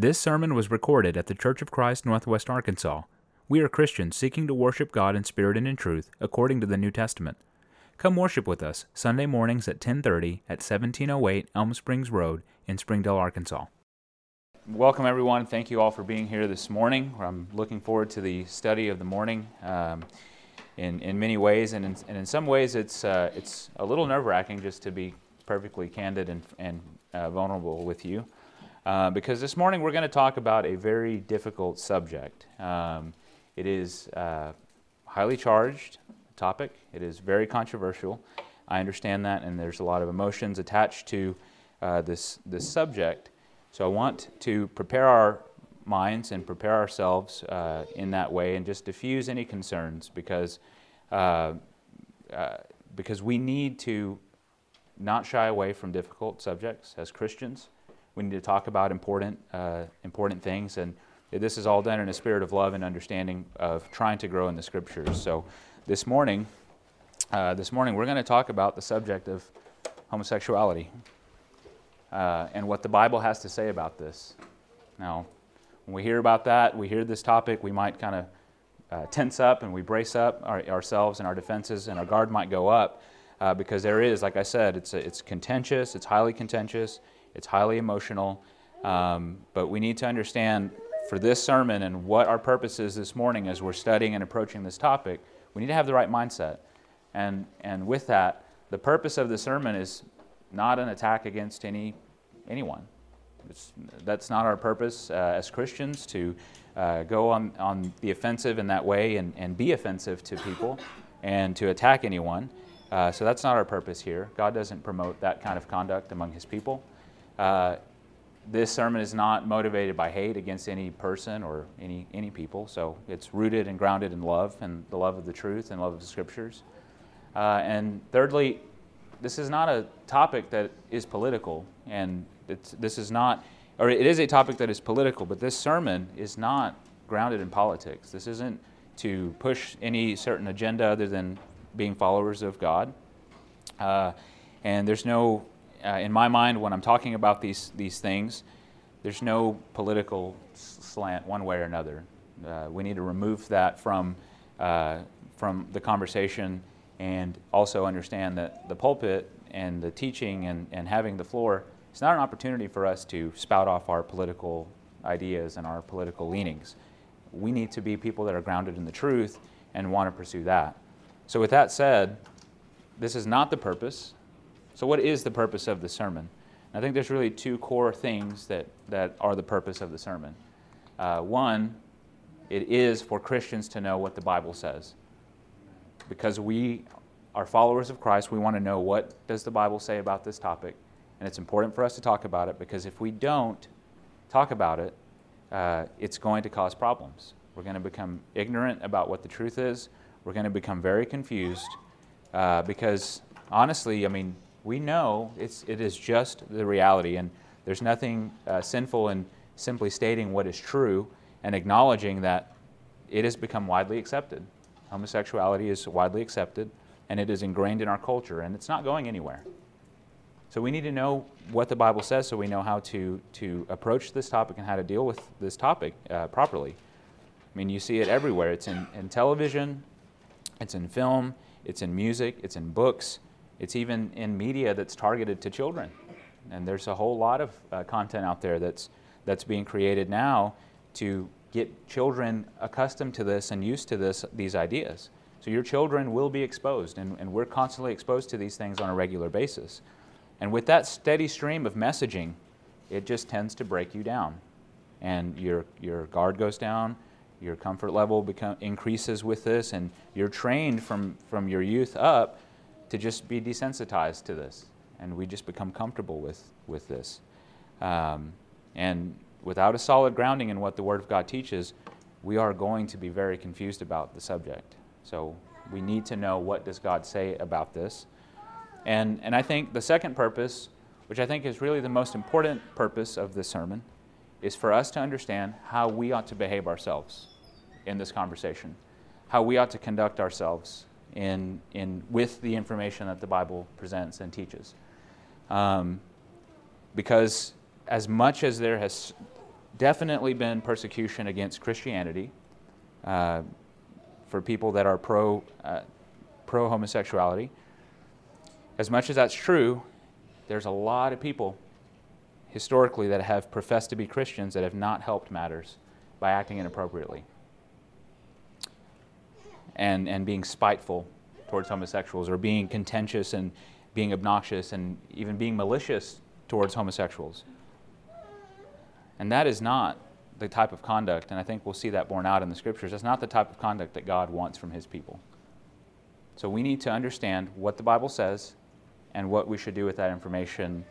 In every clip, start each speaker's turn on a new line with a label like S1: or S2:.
S1: This sermon was recorded at the Church of Christ, Northwest Arkansas. We are Christians seeking to worship God in spirit and in truth, according to the New Testament. Come worship with us Sunday mornings at 10:30 at 1708 Elm Springs Road in Springdale, Arkansas. Welcome everyone. Thank you all for being here this morning. I'm looking forward to the study of the morning. Um, in, in many ways, and in, and in some ways, it's uh, it's a little nerve-wracking just to be perfectly candid and, and uh, vulnerable with you. Uh, because this morning we're going to talk about a very difficult subject. Um, it is uh, highly charged topic. It is very controversial. I understand that, and there's a lot of emotions attached to uh, this this subject. So I want to prepare our minds and prepare ourselves uh, in that way, and just diffuse any concerns because because we need to not shy away from difficult subjects as Christians. We need to talk about important, uh, important things, and this is all done in a spirit of love and understanding of trying to grow in the Scriptures. So, this morning, uh, this morning we're going to talk about the subject of homosexuality uh, and what the Bible has to say about this. Now, when we hear about that, we hear this topic, we might kind of uh, tense up and we brace up our, ourselves and our defenses, and our guard might go up uh, because there is, like I said, it's, a, it's contentious, it's highly contentious, it's highly emotional. Um, but we need to understand for this sermon and what our purpose is this morning as we're studying and approaching this topic, we need to have the right mindset. And, and with that, the purpose of the sermon is not an attack against any, anyone. It's, that's not our purpose uh, as Christians to uh, go on, on the offensive in that way and, and be offensive to people and to attack anyone. Uh, so that's not our purpose here. God doesn't promote that kind of conduct among his people. Uh, this sermon is not motivated by hate against any person or any, any people, so it's rooted and grounded in love and the love of the truth and love of the scriptures. Uh, and thirdly, this is not a topic that is political, and this is not, or it is a topic that is political, but this sermon is not grounded in politics. This isn't to push any certain agenda other than being followers of God. Uh, and there's no uh, in my mind, when I'm talking about these, these things, there's no political slant one way or another. Uh, we need to remove that from, uh, from the conversation and also understand that the pulpit and the teaching and, and having the floor is not an opportunity for us to spout off our political ideas and our political leanings. We need to be people that are grounded in the truth and want to pursue that. So, with that said, this is not the purpose. So, what is the purpose of the sermon? I think there's really two core things that, that are the purpose of the sermon. Uh, one, it is for Christians to know what the Bible says. Because we are followers of Christ, we want to know what does the Bible say about this topic. And it's important for us to talk about it because if we don't talk about it, uh, it's going to cause problems. We're going to become ignorant about what the truth is. We're going to become very confused uh, because, honestly, I mean, we know it's, it is just the reality, and there's nothing uh, sinful in simply stating what is true and acknowledging that it has become widely accepted. Homosexuality is widely accepted, and it is ingrained in our culture, and it's not going anywhere. So we need to know what the Bible says so we know how to, to approach this topic and how to deal with this topic uh, properly. I mean, you see it everywhere. It's in, in television, it's in film, it's in music, it's in books, it's even in media that's targeted to children. And there's a whole lot of uh, content out there that's, that's being created now to get children accustomed to this and used to this, these ideas. So your children will be exposed, and, and we're constantly exposed to these things on a regular basis. And with that steady stream of messaging, it just tends to break you down. And your, your guard goes down, your comfort level become, increases with this, and you're trained from, from your youth up to just be desensitized to this, and we just become comfortable with, with this. Um, and without a solid grounding in what the Word of God teaches, we are going to be very confused about the subject. So we need to know what does God say about this. And, and I think the second purpose, which I think is really the most important purpose of this sermon, is for us to understand how we ought to behave ourselves in this conversation, how we ought to conduct ourselves in, in, with the information that the Bible presents and teaches. Um, because as much as there has definitely been persecution against Christianity uh, for people that are pro uh, pro homosexuality. As much as that's true, there's a lot of people historically that have professed to be Christians that have not helped matters by acting inappropriately and, and being spiteful towards homosexuals or being contentious and being obnoxious and even being malicious towards homosexuals. And that is not the type of conduct, and I think we'll see that borne out in the scriptures. That's not the type of conduct that God wants from his people. So we need to understand what the Bible says and what we should do with that information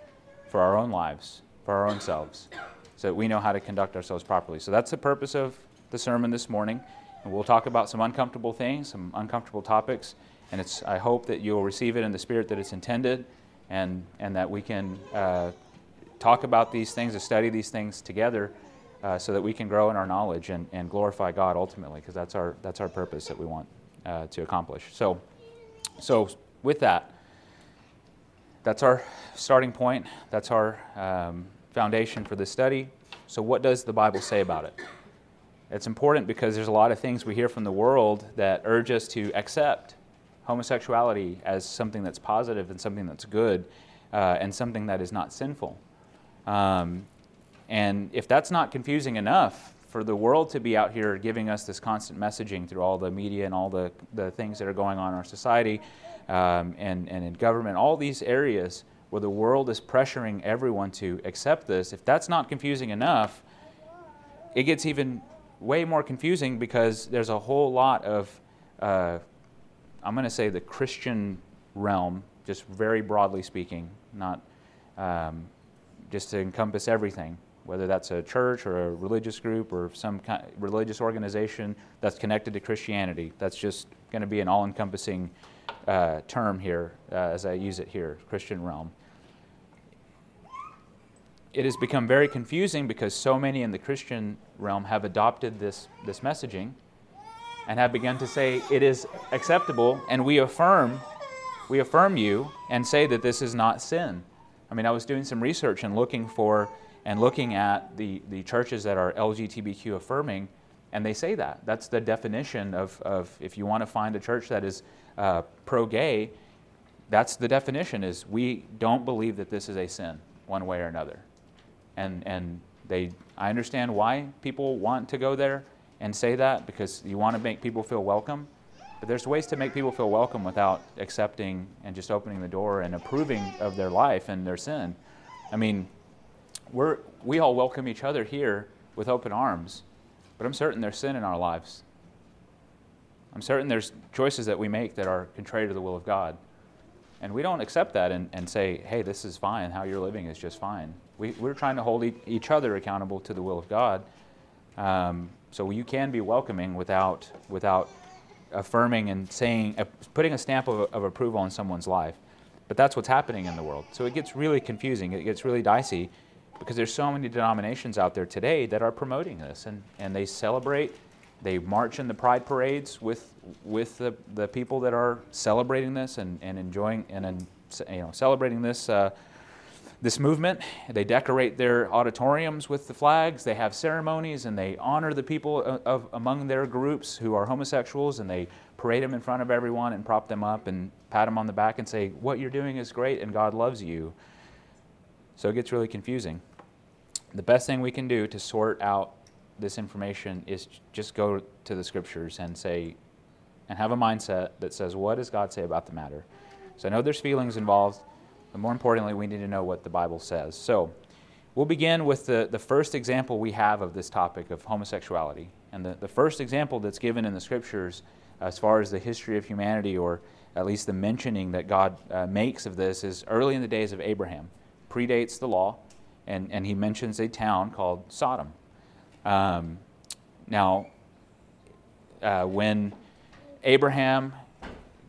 S1: for our own lives, for our own selves, so that we know how to conduct ourselves properly. So that's the purpose of the sermon this morning. And we'll talk about some uncomfortable things, some uncomfortable topics, and it's, I hope that you'll receive it in the spirit that it's intended and, and that we can uh, talk about these things and study these things together uh, so that we can grow in our knowledge and, and glorify God ultimately, because that's our, that's our purpose that we want uh, to accomplish. So, so, with that, that's our starting point. That's our um, foundation for this study. So, what does the Bible say about it? It's important because there's a lot of things we hear from the world that urge us to accept homosexuality as something that's positive and something that's good uh, and something that is not sinful. Um, and if that's not confusing enough for the world to be out here giving us this constant messaging through all the media and all the, the things that are going on in our society um, and, and in government, all these areas where the world is pressuring everyone to accept this, if that's not confusing enough, it gets even way more confusing because there's a whole lot of, uh, I'm going to say, the Christian realm, just very broadly speaking, not um, just to encompass everything, whether that's a church or a religious group or some kind of religious organization that's connected to Christianity. That's just going to be an all encompassing uh, term here uh, as I use it here, Christian realm. It has become very confusing because so many in the Christian realm have adopted this, this messaging and have begun to say it is acceptable and we affirm we affirm you and say that this is not sin. I mean, I was doing some research and looking for and looking at the, the churches that are LGBTQ affirming, and they say that. That's the definition of, of if you want to find a church that is uh, pro gay, that's the definition is we don't believe that this is a sin one way or another. And, and they, I understand why people want to go there and say that because you want to make people feel welcome. But there's ways to make people feel welcome without accepting and just opening the door and approving of their life and their sin. I mean, we're, we all welcome each other here with open arms, but I'm certain there's sin in our lives. I'm certain there's choices that we make that are contrary to the will of God. And we don't accept that and, and say, hey, this is fine. How you're living is just fine. We, we're trying to hold e- each other accountable to the will of God. Um, so you can be welcoming without, without affirming and saying, uh, putting a stamp of, of approval on someone's life. But that's what's happening in the world. So it gets really confusing. It gets really dicey because there's so many denominations out there today that are promoting this and, and they celebrate they march in the pride parades with with the, the people that are celebrating this and, and enjoying and, you know celebrating this uh, this movement. They decorate their auditoriums with the flags. They have ceremonies and they honor the people of, of, among their groups who are homosexuals and they parade them in front of everyone and prop them up and pat them on the back and say, What you're doing is great and God loves you. So it gets really confusing. The best thing we can do to sort out this information is just go to the scriptures and say, and have a mindset that says, What does God say about the matter? So I know there's feelings involved. But more importantly, we need to know what the Bible says. So we'll begin with the, the first example we have of this topic of homosexuality. And the, the first example that's given in the scriptures, as far as the history of humanity, or at least the mentioning that God uh, makes of this, is early in the days of Abraham. Predates the law, and, and he mentions a town called Sodom. Um, now, uh, when Abraham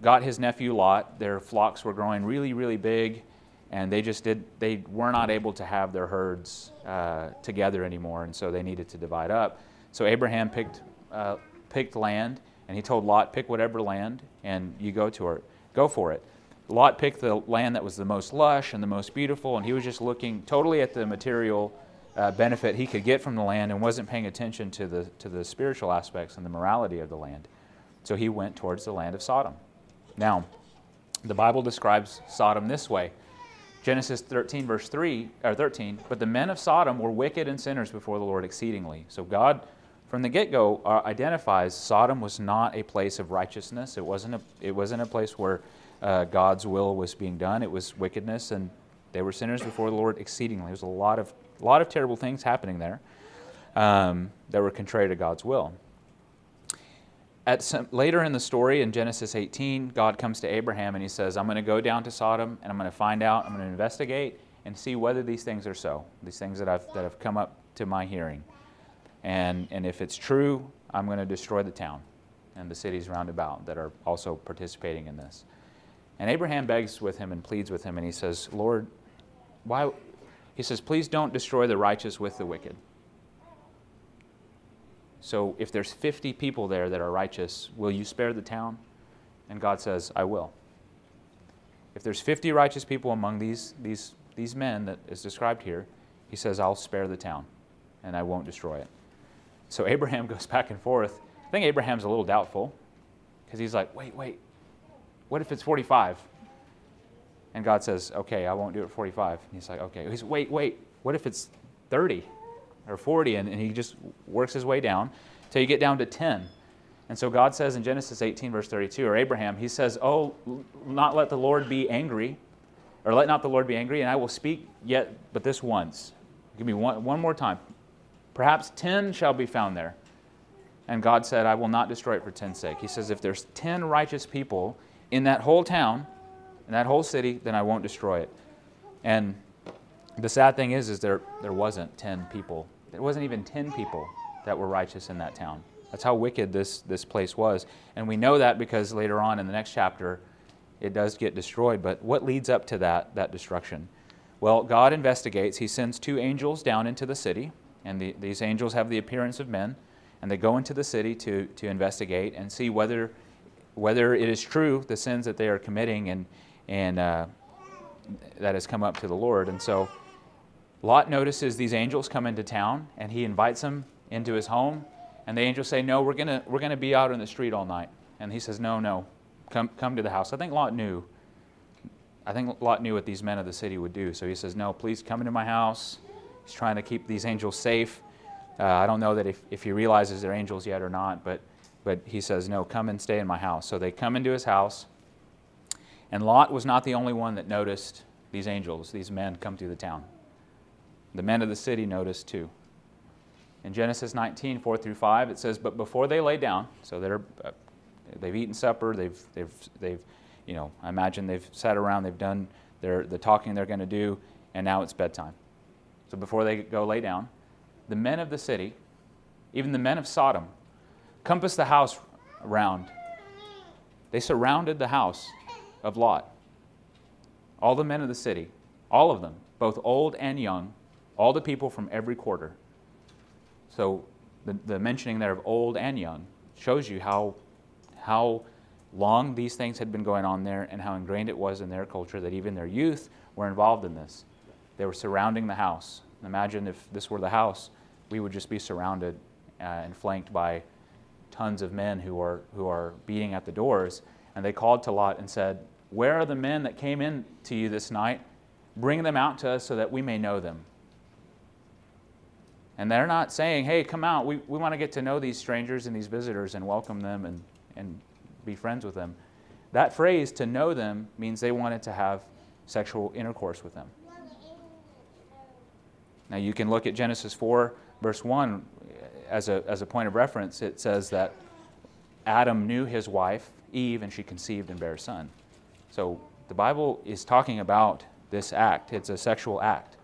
S1: got his nephew Lot, their flocks were growing really, really big and they just did they were not able to have their herds uh, together anymore and so they needed to divide up. So abraham picked uh, picked land and he told lot pick whatever land and you go to it. Go for it. Lot picked the land that was the most lush and the most beautiful and he was just looking totally at the material uh, benefit he could get from the land and wasn't paying attention to the, to the spiritual aspects and the morality of the land. So he went towards the land of Sodom. Now, the Bible describes Sodom this way Genesis 13, verse 3, or 13, but the men of Sodom were wicked and sinners before the Lord exceedingly. So God, from the get go, uh, identifies Sodom was not a place of righteousness. It wasn't a, it wasn't a place where uh, God's will was being done. It was wickedness, and they were sinners before the Lord exceedingly. There's a lot of a lot of terrible things happening there um, that were contrary to God's will. At some, later in the story in Genesis 18, God comes to Abraham and he says, I'm going to go down to Sodom and I'm going to find out, I'm going to investigate and see whether these things are so, these things that, I've, that have come up to my hearing. And, and if it's true, I'm going to destroy the town and the cities round about that are also participating in this. And Abraham begs with him and pleads with him, and he says, Lord, why, he says, Please don't destroy the righteous with the wicked. So if there's 50 people there that are righteous, will you spare the town? And God says, I will. If there's 50 righteous people among these, these, these men that is described here, he says, I'll spare the town and I won't destroy it. So Abraham goes back and forth. I think Abraham's a little doubtful because he's like, wait, wait, what if it's 45? And God says, okay, I won't do it 45. And he's like, okay. He's, wait, wait, what if it's 30 or 40? And, and he just works his way down until you get down to 10. And so God says in Genesis 18, verse 32, or Abraham, he says, Oh, not let the Lord be angry, or let not the Lord be angry, and I will speak yet but this once. Give me one, one more time. Perhaps 10 shall be found there. And God said, I will not destroy it for 10's sake. He says, If there's 10 righteous people in that whole town, in that whole city, then I won't destroy it. And the sad thing is, is there, there wasn't 10 people. There wasn't even 10 people that were righteous in that town. That's how wicked this, this place was. And we know that because later on in the next chapter, it does get destroyed. But what leads up to that, that destruction? Well, God investigates. He sends two angels down into the city, and the, these angels have the appearance of men, and they go into the city to, to investigate and see whether, whether it is true, the sins that they are committing, and, and uh, that has come up to the Lord. And so Lot notices these angels come into town, and he invites them into his home. And the angels say, No, we're to we're gonna be out in the street all night. And he says, No, no, come, come to the house. I think Lot knew. I think Lot knew what these men of the city would do. So he says, No, please come into my house. He's trying to keep these angels safe. Uh, I don't know that if, if he realizes they're angels yet or not, but, but he says, No, come and stay in my house. So they come into his house. And Lot was not the only one that noticed these angels, these men come through the town. The men of the city noticed too. In Genesis 19, 4 through 5, it says, But before they lay down, so they're, uh, they've eaten supper, they've, they've, they've, you know, I imagine they've sat around, they've done their, the talking they're going to do, and now it's bedtime. So before they go lay down, the men of the city, even the men of Sodom, compassed the house around. They surrounded the house of Lot. All the men of the city, all of them, both old and young, all the people from every quarter. So the, the mentioning there of old and young shows you how, how long these things had been going on there and how ingrained it was in their culture that even their youth were involved in this. They were surrounding the house. Imagine if this were the house, we would just be surrounded uh, and flanked by tons of men who are, who are beating at the doors. And they called to Lot and said, where are the men that came in to you this night? Bring them out to us so that we may know them. And they're not saying, hey, come out. We, we want to get to know these strangers and these visitors and welcome them and, and be friends with them. That phrase, to know them, means they wanted to have sexual intercourse with them. Now, you can look at Genesis 4, verse 1, as a, as a point of reference. It says that Adam knew his wife, Eve, and she conceived and bare a son. So the Bible is talking about this act. It's a sexual act.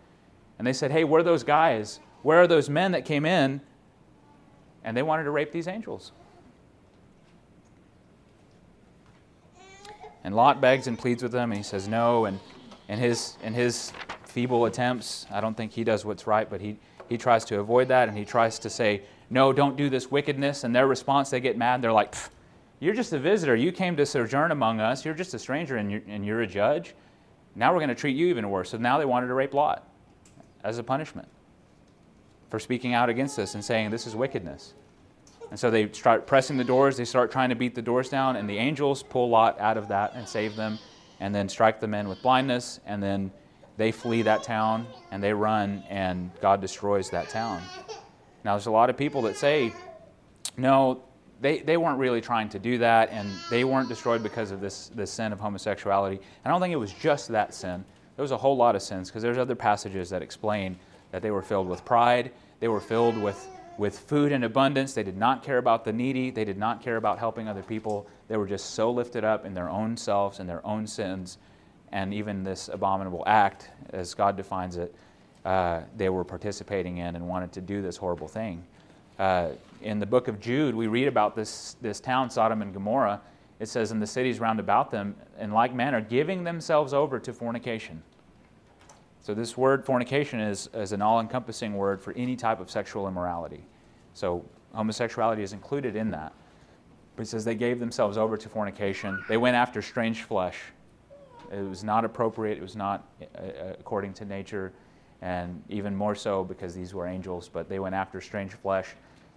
S1: And they said, hey, where are those guys? Where are those men that came in? And they wanted to rape these angels. And Lot begs and pleads with them, and he says no. And in his, in his feeble attempts, I don't think he does what's right, but he, he tries to avoid that, and he tries to say, no, don't do this wickedness. And their response, they get mad. They're like, you're just a visitor. You came to sojourn among us. You're just a stranger and you're, and you're a judge. Now we're going to treat you even worse. So now they wanted to rape Lot as a punishment. for speaking out against us and saying this is wickedness. And so they start pressing the doors, they start trying to beat the doors down, and the angels pull Lot out of that and save them, and then strike the men with blindness, and then they flee that town and they run, and God destroys that town. Now, there's a lot of people that say, no, they, they weren't really trying to do that, and they weren't destroyed because of this, this sin of homosexuality. And I don't think it was just that sin. There was a whole lot of sins, because there's other passages that explain that they were filled with pride, they were filled with, with food in abundance, they did not care about the needy, they did not care about helping other people. They were just so lifted up in their own selves and their own sins, and even this abominable act, as God defines it, uh, they were participating in and wanted to do this horrible thing. Uh, in the book of Jude, we read about this, this town, Sodom and Gomorrah. It says, in the cities round about them, in like manner, giving themselves over to fornication. So, this word fornication is, is an all encompassing word for any type of sexual immorality. So, homosexuality is included in that. But it says they gave themselves over to fornication. They went after strange flesh. It was not appropriate, it was not uh, uh according to nature, and even more so because these were angels, but they went after strange flesh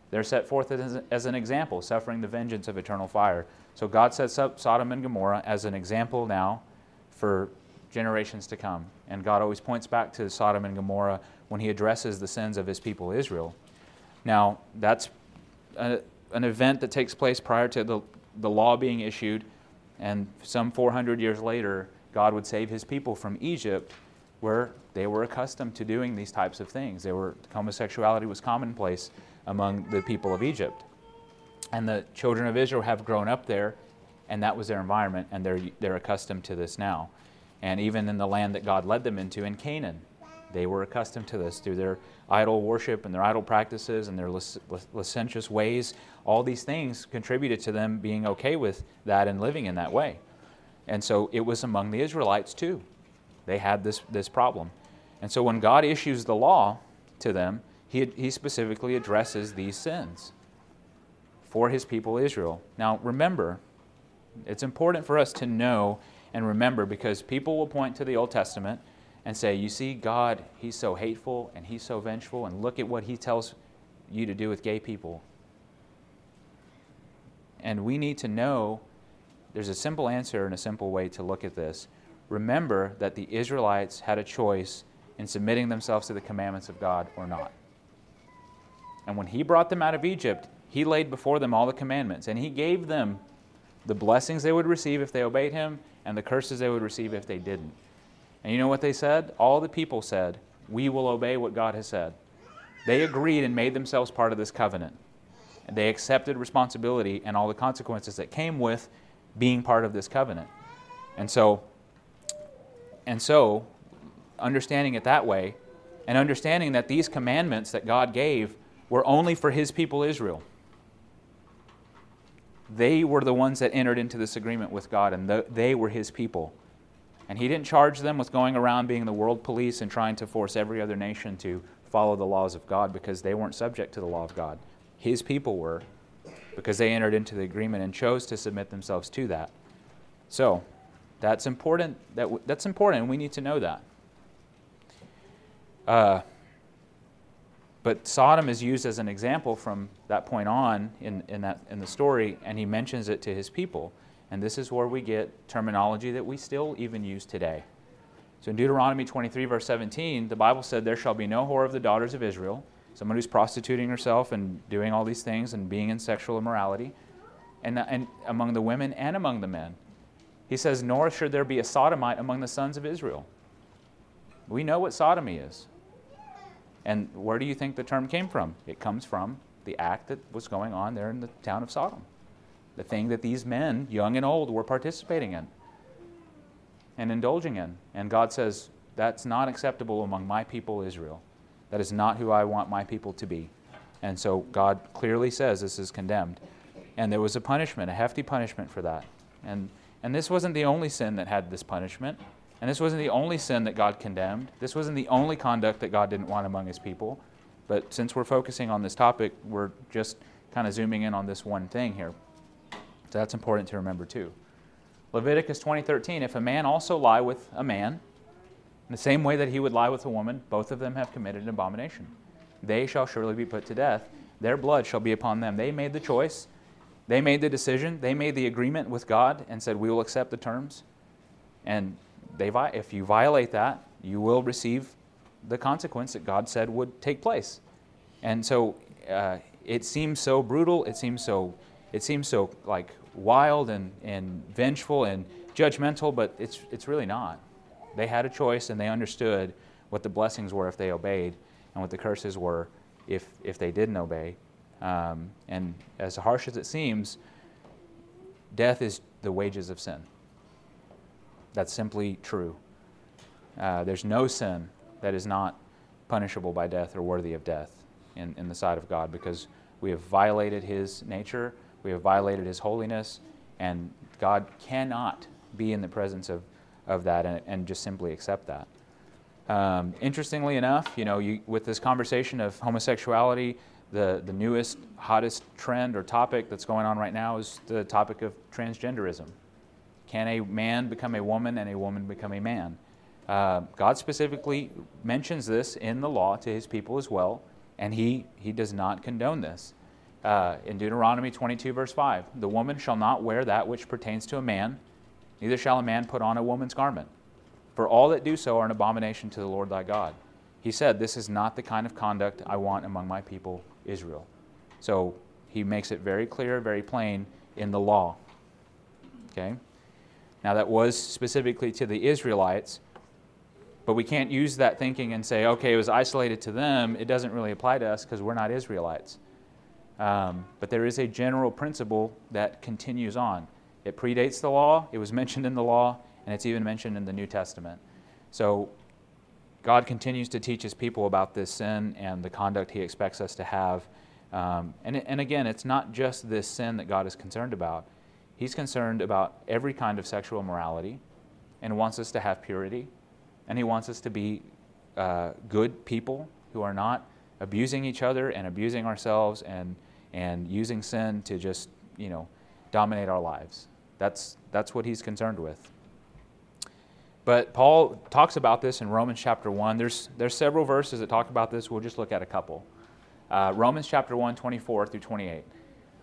S1: they're set forth as, as an example, suffering the vengeance of eternal fire. So God sets up Sodom and Gomorrah as an example now for generations to come. And God always points back to Sodom and Gomorrah when he addresses the sins of his people Israel. Now, that's a, an event that takes place prior to the, the law being issued. And some 400 years later, God would save his people from Egypt, where they were accustomed to doing these types of things. They were, homosexuality was commonplace among the people of Egypt. And the children of Israel have grown up there, and that was their environment, and they're, they're accustomed to this now. And even in the land that God led them into in Canaan, they were accustomed to this through their idol worship and their idol practices and their licentious ways. All these things contributed to them being okay with that and living in that way. And so it was among the Israelites too. They had this, this problem. And so when God issues the law to them, he, he specifically addresses these sins for his people Israel. Now, remember, it's important for us to know and remember because people will point to the Old Testament and say, You see, God, He's so hateful and He's so vengeful, and look at what He tells you to do with gay people. And we need to know there's a simple answer and a simple way to look at this. Remember that the Israelites had a choice in submitting themselves to the commandments of God or not. And when he brought them out of Egypt, he laid before them all the commandments, and he gave them the blessings they would receive if they obeyed him, and the curses they would receive if they didn't. And you know what they said? All the people said, We will obey what God has said. They agreed and made themselves part of this covenant. They accepted responsibility and all the consequences that came with being part of this covenant. And so, and so, understanding it that way, and understanding that these commandments that God gave were only for his people Israel. They were the ones that entered into this agreement with God, and they were his people. And he didn't charge them with going around being the world police and trying to force every other nation to follow the laws of God because they weren't subject to the law of God. His people were because they entered into the agreement and chose to submit themselves to that. So, that's important. That w- that's important, we need to know that. Uh, but Sodom is used as an example from that point on in, in, that, in the story, and he mentions it to his people. And this is where we get terminology that we still even use today. So in Deuteronomy 23, verse 17, the Bible said, There shall be no whore of the daughters of Israel, someone who's prostituting herself and doing all these things and being in sexual immorality, and, and among the women and among the men. He says, Nor should there be a sodomite among the sons of Israel. We know what sodomy is. And where do you think the term came from? It comes from the act that was going on there in the town of Sodom. The thing that these men, young and old, were participating in and indulging in. And God says, That's not acceptable among my people, Israel. That is not who I want my people to be. And so God clearly says this is condemned. And there was a punishment, a hefty punishment for that. And, and this wasn't the only sin that had this punishment. And this wasn't the only sin that God condemned. This wasn't the only conduct that God didn't want among his people. But since we're focusing on this topic, we're just kind of zooming in on this one thing here. So that's important to remember too. Leviticus 20:13, if a man also lie with a man, in the same way that he would lie with a woman, both of them have committed an abomination. they shall surely be put to death. Their blood shall be upon them. They made the choice. They made the decision. They made the agreement with God and said, We will accept the terms. And they, if you violate that, you will receive the consequence that God said would take place. And so uh, it seems so brutal. It seems so, it seems so like wild and, and vengeful and judgmental, but it's, it's really not. They had a choice and they understood what the blessings were if they obeyed and what the curses were if, if they didn't obey. Um, and as harsh as it seems, death is the wages of sin. That's simply true. Uh, there's no sin that is not punishable by death or worthy of death in, in the sight of God because we have violated His nature, we have violated His holiness, and God cannot be in the presence of, of that and, and just simply accept that. Um, interestingly enough, you know, you, with this conversation of homosexuality, the, the newest, hottest trend or topic that's going on right now is the topic of transgenderism. Can a man become a woman and a woman become a man? Uh, God specifically mentions this in the law to his people as well, and he, he does not condone this. Uh, in Deuteronomy 22, verse 5, the woman shall not wear that which pertains to a man, neither shall a man put on a woman's garment. For all that do so are an abomination to the Lord thy God. He said, This is not the kind of conduct I want among my people, Israel. So he makes it very clear, very plain in the law. Okay? Now, that was specifically to the Israelites, but we can't use that thinking and say, okay, it was isolated to them. It doesn't really apply to us because we're not Israelites. Um, but there is a general principle that continues on. It predates the law, it was mentioned in the law, and it's even mentioned in the New Testament. So God continues to teach his people about this sin and the conduct he expects us to have. Um, and, and again, it's not just this sin that God is concerned about. He's concerned about every kind of sexual morality and wants us to have purity. And He wants us to be uh, good people who are not abusing each other and abusing ourselves and, and using sin to just, you know, dominate our lives. That's, that's what He's concerned with. But Paul talks about this in Romans chapter 1. There's, there's several verses that talk about this. We'll just look at a couple. Uh, Romans chapter 1, 24 through 28.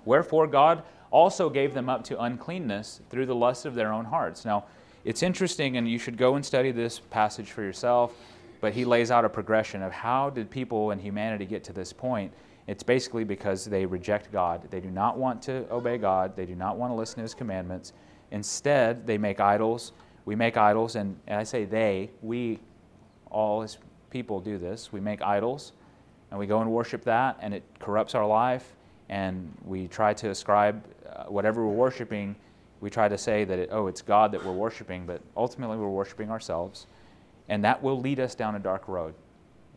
S1: Wherefore God also gave them up to uncleanness through the lust of their own hearts. Now, it's interesting, and you should go and study this passage for yourself, but he lays out a progression of how did people and humanity get to this point. It's basically because they reject God. They do not want to obey God, they do not want to listen to his commandments. Instead, they make idols. We make idols, and, and I say they, we, all as people do this. We make idols, and we go and worship that, and it corrupts our life, and we try to ascribe uh, whatever we're worshiping, we try to say that, it, oh, it's God that we're worshiping, but ultimately we're worshiping ourselves. And that will lead us down a dark road.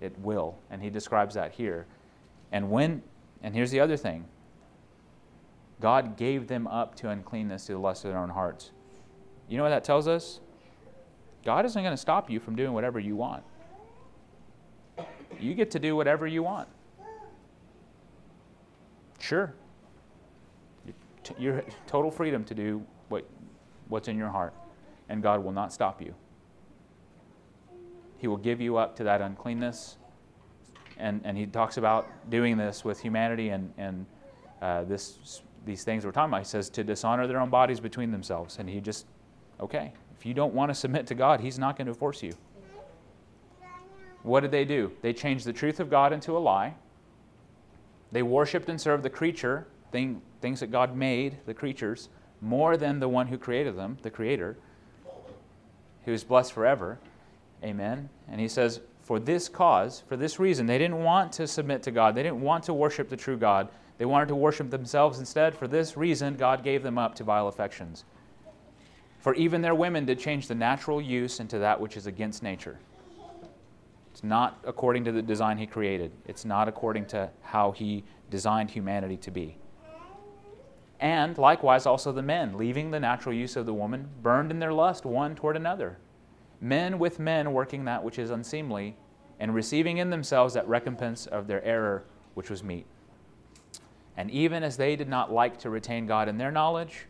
S1: It will. And he describes that here. And when, and here's the other thing God gave them up to uncleanness to the lust of their own hearts. You know what that tells us? God isn't going to stop you from doing whatever you want. You get to do whatever you want. Sure, your total freedom to do what, what's in your heart, and God will not stop you. He will give you up to that uncleanness. And, and he talks about doing this with humanity and, and uh, this, these things we're talking about. He says to dishonor their own bodies between themselves. And he just, okay, if you don't want to submit to God, he's not going to force you. What did they do? They changed the truth of God into a lie. They worshiped and served the creature thing, things that God made, the creatures, more than the one who created them, the Creator, who is blessed forever. Amen. And he says, for this cause, for this reason, they didn't want to submit to God. They didn't want to worship the true God. They wanted to worship themselves instead. For this reason, God gave them up to vile affections. For even their women did change the natural use into that which is against nature. It's not according to the design He created, it's not according to how He designed humanity to be. And likewise, also the men, leaving the natural use of the woman, burned in their lust one toward another. Men with men working that which is unseemly, and receiving in themselves that recompense of their error which was meet. And even as they did not like to retain God in their knowledge,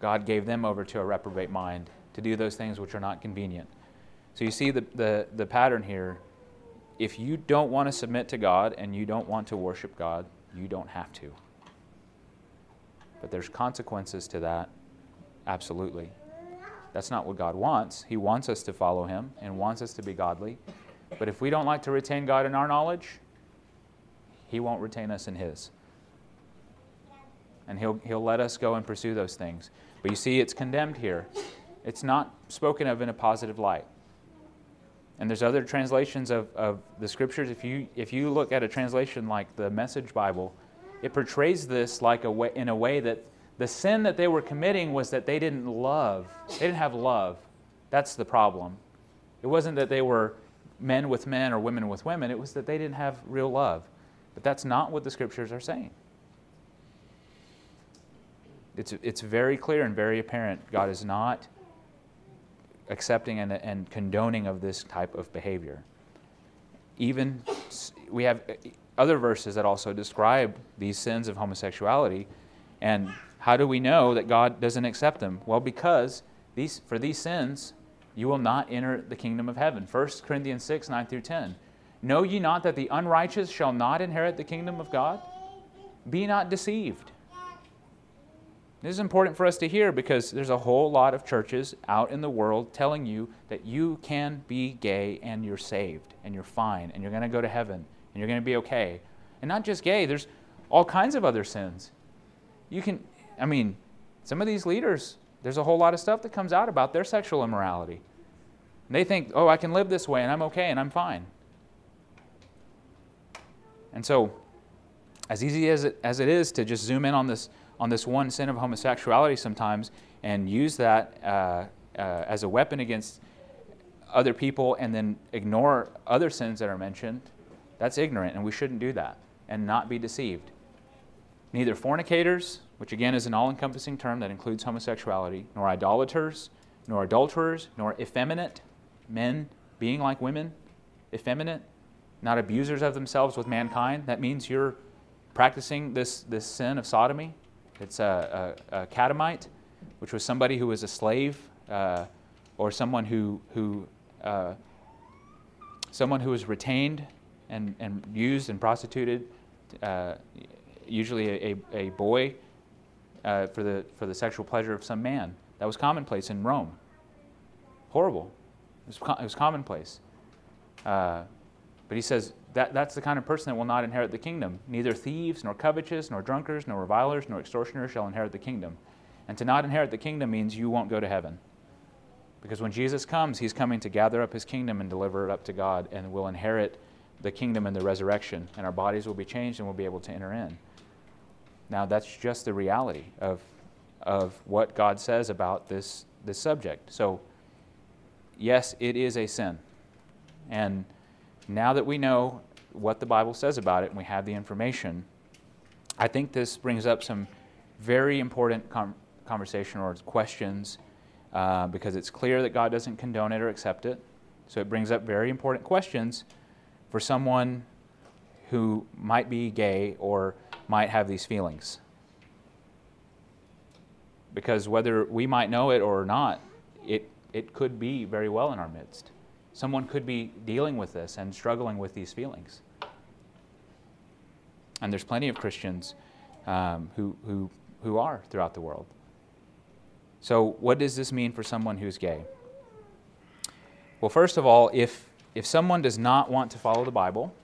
S1: God gave them over to a reprobate mind to do those things which are not convenient. So you see the, the, the pattern here. if you don't want to submit to God and you don't want to worship God, you don't have to. But there's consequences to that, absolutely. That's not what God wants. He wants us to follow Him and wants us to be godly. But if we don't like to retain God in our knowledge, He won't retain us in His. And He'll, he'll let us go and pursue those things. But you see, it's condemned here. It's not spoken of in a positive light. And there's other translations of, of the scriptures. If you, if you look at a translation like the Message Bible, it portrays this like a way, in a way that the sin that they were committing was that they didn't love. They didn't have love. That's the problem. It wasn't that they were men with men or women with women, it was that they didn't have real love. But that's not what the scriptures are saying. It's, it's very clear and very apparent. God is not accepting and, and condoning of this type of behavior. Even we have other verses that also describe these sins of homosexuality. And how do we know that God doesn't accept them? Well, because these, for these sins, you will not enter the kingdom of heaven. 1 Corinthians 6, 9 through 10. Know ye not that the unrighteous shall not inherit the kingdom of God? Be not deceived. This is important for us to hear because there's a whole lot of churches out in the world telling you that you can be gay and you're saved and you're fine and you're going to go to heaven and you're going to be okay. And not just gay, there's all kinds of other sins. You can, I mean, some of these leaders, there's a whole lot of stuff that comes out about their sexual immorality. And they think, oh, I can live this way and I'm okay and I'm fine. And so, as easy as it, as it is to just zoom in on this on this one sin of homosexuality sometimes and use that uh, uh, as a weapon against other people and then ignore other sins that are mentioned, that's ignorant, and we shouldn't do that and not be deceived. Neither fornicators, which again is an all encompassing term that includes homosexuality, nor idolaters, nor adulterers, nor effeminate men being like women, effeminate, not abusers of themselves with mankind. That means you're practicing this, this sin of sodomy. It's a, a, a catamite, which was somebody who was a slave uh, or someone who, who uh, someone who was retained and, and used and prostituted, uh, usually a, a, boy, uh, for, the, for the sexual pleasure of some man. That was commonplace in Rome. Horrible. It was, it was commonplace. Uh, but he says that, that's the kind of person that will not inherit the kingdom. Neither thieves, nor covetous, nor drunkards, nor revilers, nor extortioners shall inherit the kingdom. And to not inherit the kingdom means you won't go to heaven. Because when Jesus comes, he's coming to gather up his kingdom and deliver it up to God, and we'll inherit the kingdom and the resurrection, and our bodies will be changed and we'll be able to enter in. Now, that's just the reality of, of what God says about this, this subject. So, yes, it is a sin. And now that we know what the Bible says about it and we have the information, I think this brings up some very important com- conversation or questions uh, because it's clear that God doesn't condone it or accept it. So it brings up very important questions for someone who might be gay or might have these feelings. Because whether we might know it or not, it, it could be very well in our midst. Someone could be dealing with this and struggling with these feelings. And there's plenty of Christians um, who, who, who are throughout the world. So, what does this mean for someone who's gay? Well, first of all, if, if someone does not want to follow the Bible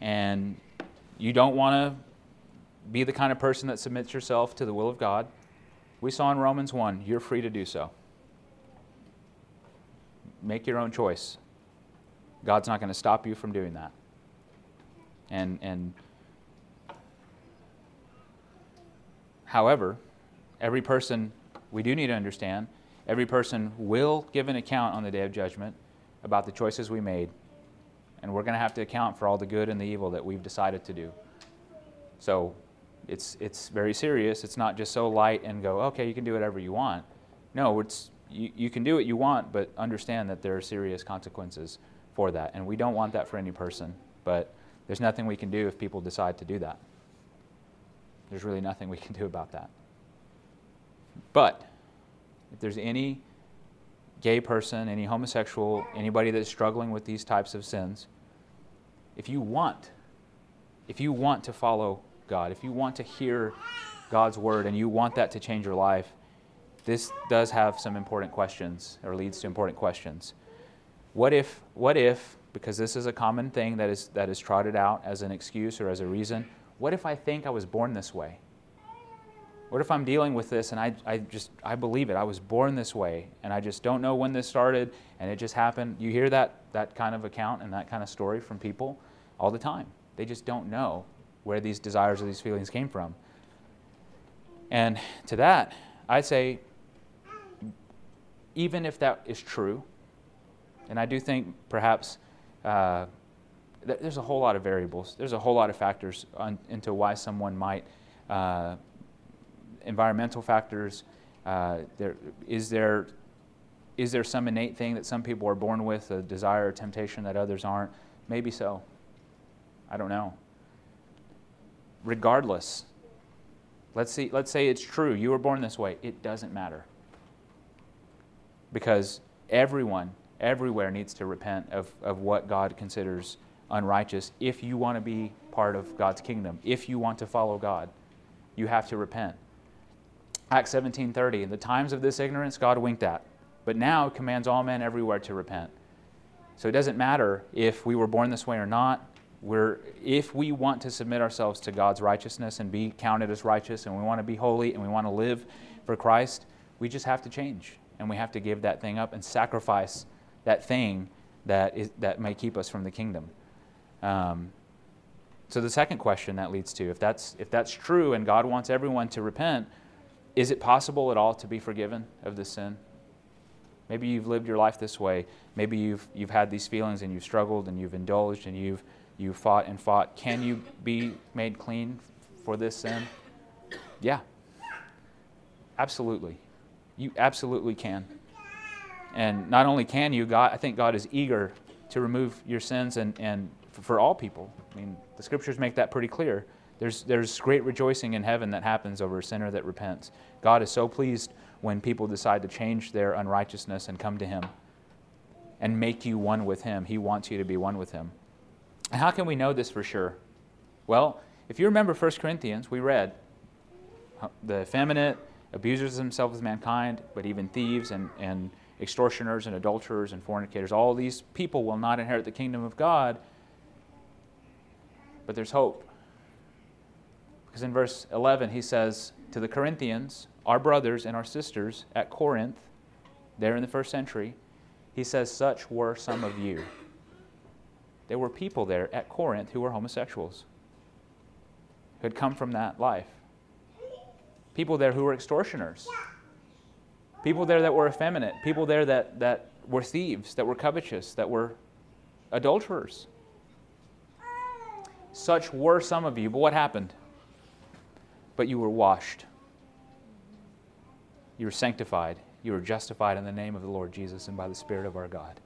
S1: and you don't want to be the kind of person that submits yourself to the will of God, we saw in Romans 1, you're free to do so make your own choice. God's not going to stop you from doing that. And, and however, every person, we do need to understand, every person will give an account on the day of judgment about the choices we made. And we're going to have to account for all the good and the evil that we've decided to do. So it's, it's very serious. It's not just so light and go, okay, you can do whatever you want. No, it's, you, you can do what you want, but understand that there are serious consequences for that. And we don't want that for any person, but there's nothing we can do if people decide to do that. There's really nothing we can do about that. But if there's any gay person, any homosexual, anybody that's struggling with these types of sins, if you want, if you want to follow God, if you want to hear God's word and you want that to change your life, this does have some important questions or leads to important questions. What if, what if, because this is a common thing that is, that is trotted out as an excuse or as a reason, what if I think I was born this way? What if I'm dealing with this and I, I just, I believe it. I was born this way and I just don't know when this started and it just happened. You hear that, that kind of account and that kind of story from people all the time. They just don't know where these desires or these feelings came from. And to that, I say, even if that is true, and I do think perhaps uh, th- there's a whole lot of variables, there's a whole lot of factors on, into why someone might, uh, environmental factors, uh, there, is, there, is there some innate thing that some people are born with, a desire or temptation that others aren't? Maybe so. I don't know. Regardless, let's, see, let's say it's true, you were born this way. It doesn't matter. Because everyone, everywhere needs to repent of, of what God considers unrighteous if you want to be part of God's kingdom, if you want to follow God. You have to repent. Acts 17:30, in the times of this ignorance God winked at, but now commands all men everywhere to repent. So it doesn't matter if we were born this way or not. We're, if we want to submit ourselves to God's righteousness and be counted as righteous, and we want to be holy and we want to live for Christ, we just have to change. And we have to give that thing up and sacrifice that thing that, is, that may keep us from the kingdom. Um, so the second question that leads to if that's, if that's true and God wants everyone to repent, is it possible at all to be forgiven of this sin? Maybe you've lived your life this way. Maybe you've, you've had these feelings and you've struggled and you've indulged and you've you fought and fought. Can you be made clean for this sin? Yeah. Absolutely. You absolutely can. And not only can you, God, I think God is eager to remove your sins and, and for all people. I mean, the scriptures make that pretty clear. There's, there's great rejoicing in heaven that happens over a sinner that repents. God is so pleased when people decide to change their unrighteousness and come to Him and make you one with Him. He wants you to be one with Him. And how can we know this for sure? Well, if you remember 1 Corinthians, we read the effeminate, abusers of themselves with mankind, but even thieves and, and extortioners and adulterers and fornicators, all these people will not inherit the kingdom of God. But there's hope. Because in verse 11, he says to the Corinthians, our brothers and our sisters at Corinth, there in the first century, he says, Such were some of you. There were people there at Corinth who were homosexuals, who had come from that life. People there who were extortioners. People there that were effeminate. People there that, that were thieves, that were covetous, that were adulterers. Such were some of you, but what happened? But you were washed. You were sanctified. You were justified in the name of the Lord Jesus and by the Spirit of our God.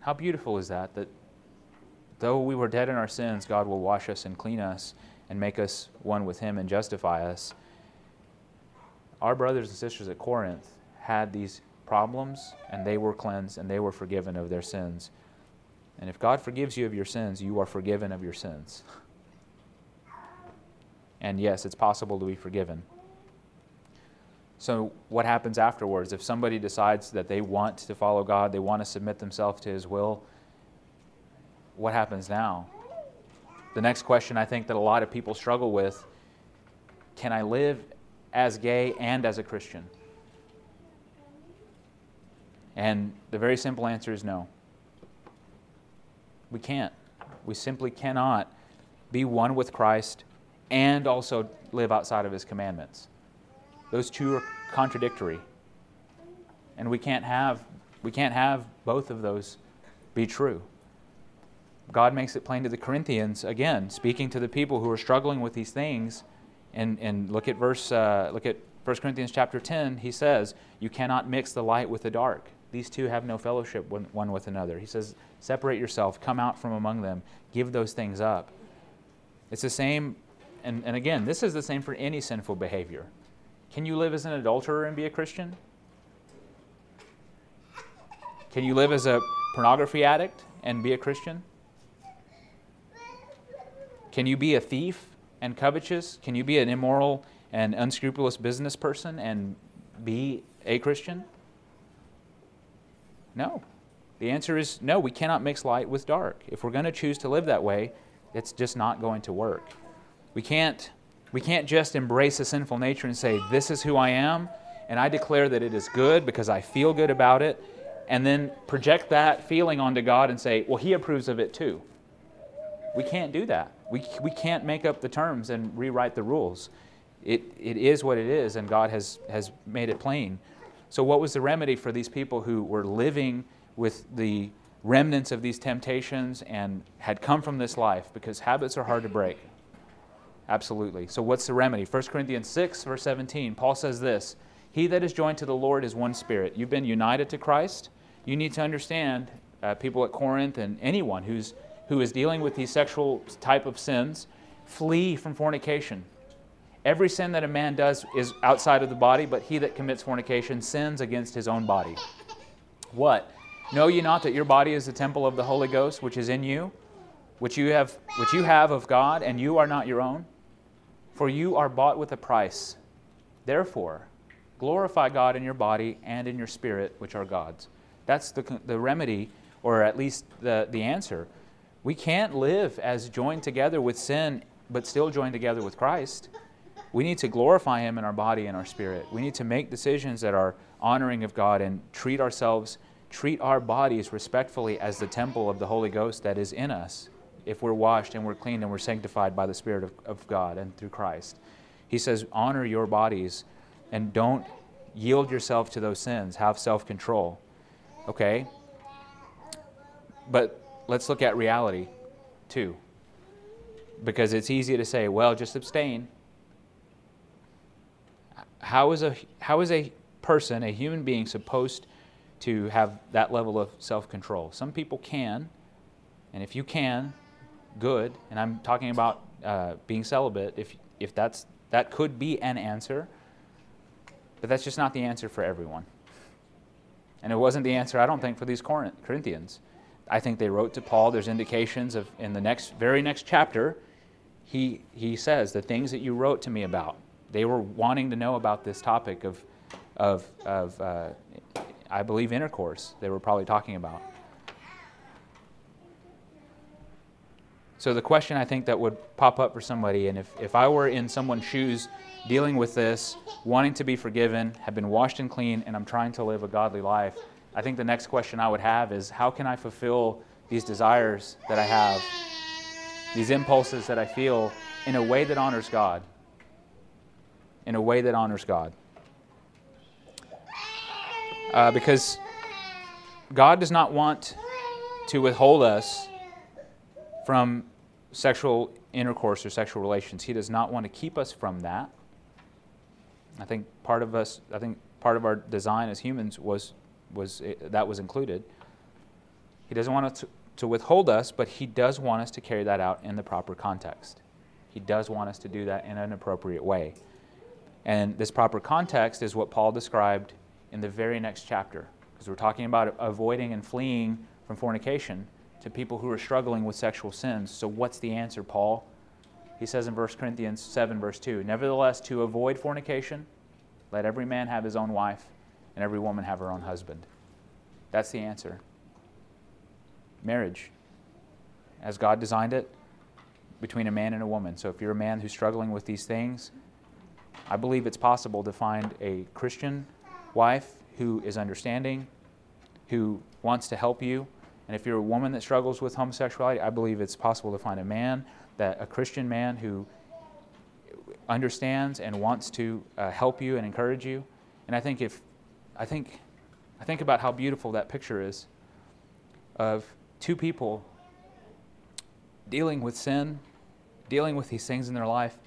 S1: How beautiful is that? That though we were dead in our sins, God will wash us and clean us and make us one with Him and justify us. Our brothers and sisters at Corinth had these problems, and they were cleansed and they were forgiven of their sins. And if God forgives you of your sins, you are forgiven of your sins. And yes, it's possible to be forgiven. So, what happens afterwards? If somebody decides that they want to follow God, they want to submit themselves to His will, what happens now? The next question I think that a lot of people struggle with can I live as gay and as a Christian? And the very simple answer is no. We can't. We simply cannot be one with Christ and also live outside of His commandments. Those two are contradictory. And we can't have we can't have both of those be true. God makes it plain to the Corinthians again, speaking to the people who are struggling with these things. And, and look at verse uh, look at 1 Corinthians chapter 10. He says, "You cannot mix the light with the dark. These two have no fellowship one, with another." He says, "Separate yourself. Come out from among them. Give those things up." It's the same and, and again, this is the same for any sinful behavior. Can you live as an adulterer and be a Christian? Can you live as a pornography addict and be a Christian? Can you be a thief and covetous? Can you be an immoral and unscrupulous business person and be a Christian? No. The answer is no, we cannot mix light with dark. If we're going to choose to live that way, it's just not going to work. We can't, we can't just embrace a sinful nature and say, This is who I am, and I declare that it is good because I feel good about it, and then project that feeling onto God and say, Well, He approves of it too. We can't do that. We, we can't make up the terms and rewrite the rules. It, it is what it is, and God has, has made it plain. So, what was the remedy for these people who were living with the remnants of these temptations and had come from this life? Because habits are hard to break. Absolutely. So, what's the remedy? 1 Corinthians 6, verse 17, Paul says this He that is joined to the Lord is one spirit. You've been united to Christ. You need to understand, uh, people at Corinth and anyone who's, who is dealing with these sexual type of sins, flee from fornication. Every sin that a man does is outside of the body, but he that commits fornication sins against his own body. What? Know ye not that your body is the temple of the Holy Ghost, which is in you, which you have, which you have of God, and you are not your own? For you are bought with a price. Therefore, glorify God in your body and in your spirit, which are God's. That's the, the remedy, or at least the, the answer. We can't live as joined together with sin, but still joined together with Christ. We need to glorify Him in our body and our spirit. We need to make decisions that are honoring of God and treat ourselves, treat our bodies respectfully as the temple of the Holy Ghost that is in us if we're washed and we're cleaned and we're sanctified by the Spirit of, of God and through Christ. He says, honor your bodies and don't yield yourself to those sins. Have self control. Okay? But let's look at reality too. Because it's easy to say, well, just abstain. How is a, how is a person, a human being, supposed to have that level of self control? Some people can, and if you can, good, and I'm talking about uh, being celibate, if, if that's, that could be an answer, but that's just not the answer for everyone. And it wasn't the answer, I don't think, for these Corinthians. I think they wrote to Paul. There's indications of in the next, very next chapter, he, he says, the things that you wrote to me about. They were wanting to know about this topic of, of, of uh, I believe, intercourse, they were probably talking about. So the question I think that would pop up for somebody, and if, if I were in someone's shoes dealing with this, wanting to be forgiven, have been washed and clean, and I'm trying to live a godly life, I think the next question I would have is how can I fulfill these desires that I have, these impulses that I feel, in a way that honors God? In a way that honors God. Uh, because God does not want to withhold us from sexual intercourse or sexual relations. He does not want to keep us from that. I think part of us, I think part of our design as humans was, was it, eh, that was included. He doesn't want to, to withhold us, but he does want us to carry that out in the proper context. He does want us to do that in an appropriate way. And this proper context is what Paul described in the very next chapter, because we're talking about avoiding and fleeing from fornication to people who are struggling with sexual sins. So, what's the answer, Paul? He says in 1 Corinthians 7, verse 2 Nevertheless, to avoid fornication, let every man have his own wife, and every woman have her own husband. That's the answer. Marriage, as God designed it, between a man and a woman. So, if you're a man who's struggling with these things, I believe it's possible to find a Christian wife who is understanding, who wants to help you, and if you're a woman that struggles with homosexuality, I believe it's possible to find a man, that a Christian man who understands and wants to uh, help you and encourage you. And I think if I think I think about how beautiful that picture is of two people dealing with sin, dealing with these things in their life,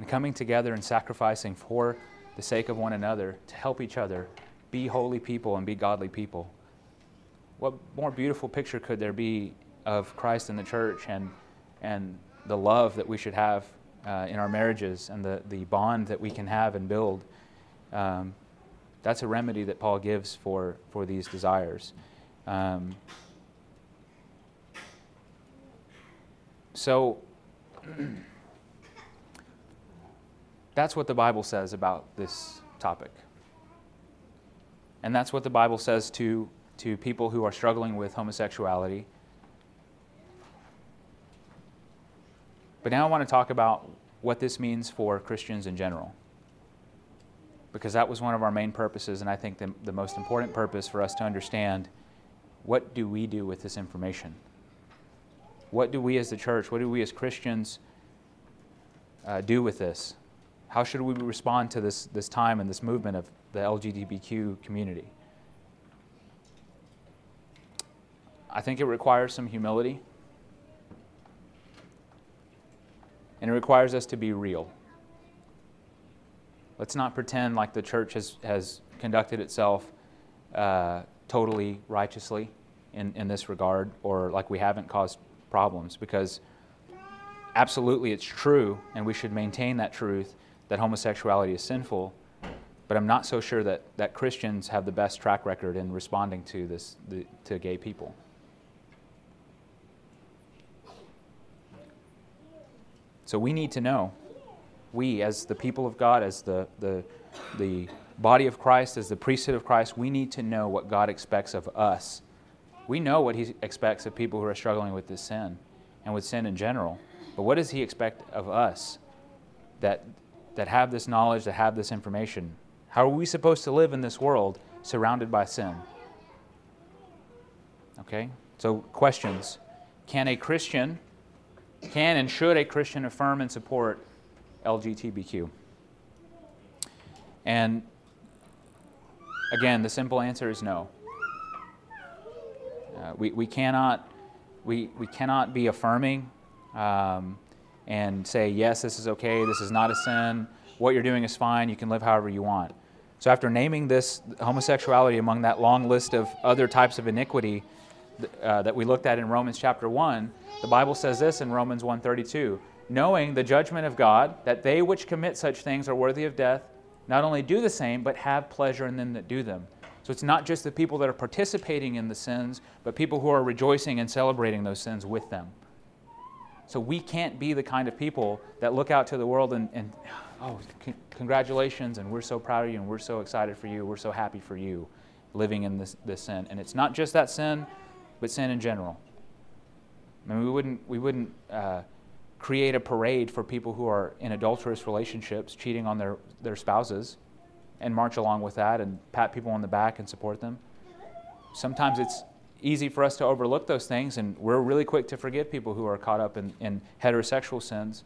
S1: and coming together and sacrificing for the sake of one another to help each other be holy people and be godly people what more beautiful picture could there be of Christ in the church and, and the love that we should have uh, in our marriages and the, the bond that we can have and build. Um, that's a remedy that Paul gives for, for these desires. Um, so, that's what the Bible says about this topic. And that's what the Bible says to, to people who are struggling with homosexuality. But now I want to talk about what this means for Christians in general. Because that was one of our main purposes, and I think the, the most important purpose for us to understand what do we do with this information? What do we as the church, what do we as Christians uh, do with this? How should we respond to this, this time and this movement of the LGBTQ community? I think it requires some humility. And it requires us to be real. Let's not pretend like the church has, has conducted itself uh, totally righteously in, in this regard or like we haven't caused problems because absolutely it's true and we should maintain that truth that homosexuality is sinful but i'm not so sure that, that christians have the best track record in responding to this the, to gay people So we need to know, we as the people of God, as the, the, the body of Christ, as the priesthood of Christ, we need to know what God expects of us. We know what He expects of people who are struggling with this sin and with sin in general. But what does He expect of us that, that have this knowledge, that have this information? How are we supposed to live in this world surrounded by sin? Okay? So, questions. Can a Christian can and should a Christian affirm and support LGBTQ? And again, the simple answer is no. Uh, we, we, cannot, we, we cannot be affirming um, and say, yes, this is okay, this is not a sin, what you're doing is fine, you can live however you want. So, after naming this homosexuality among that long list of other types of iniquity uh, that we looked at in Romans chapter 1, the Bible says this in Romans 1:32, knowing the judgment of God, that they which commit such things are worthy of death, not only do the same, but have pleasure in them that do them. So it's not just the people that are participating in the sins, but people who are rejoicing and celebrating those sins with them. So we can't be the kind of people that look out to the world and, and oh, c- congratulations, and we're so proud of you, and we're so excited for you, we're so happy for you living in this, this sin. And it's not just that sin, but sin in general. I mean, we wouldn't, we wouldn't uh, create a parade for people who are in adulterous relationships, cheating on their, their spouses, and march along with that and pat people on the back and support them. Sometimes it's easy for us to overlook those things, and we're really quick to forgive people who are caught up in, in heterosexual sins.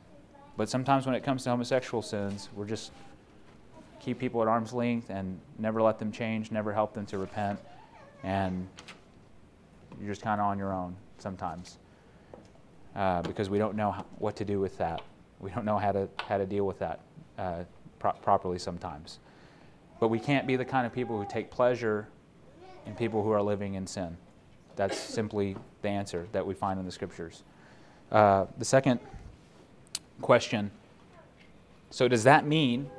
S1: But sometimes when it comes to homosexual sins, we're just keep people at arm's length and never let them change, never help them to repent, and you're just kind of on your own sometimes uh, because we don't know what to do with that. We don't know how to, how to deal with that uh, pro- properly sometimes. But we can't be the kind of people who take pleasure in people who are living in sin. That's simply the answer that we find in the scriptures. Uh, the second question so, does that mean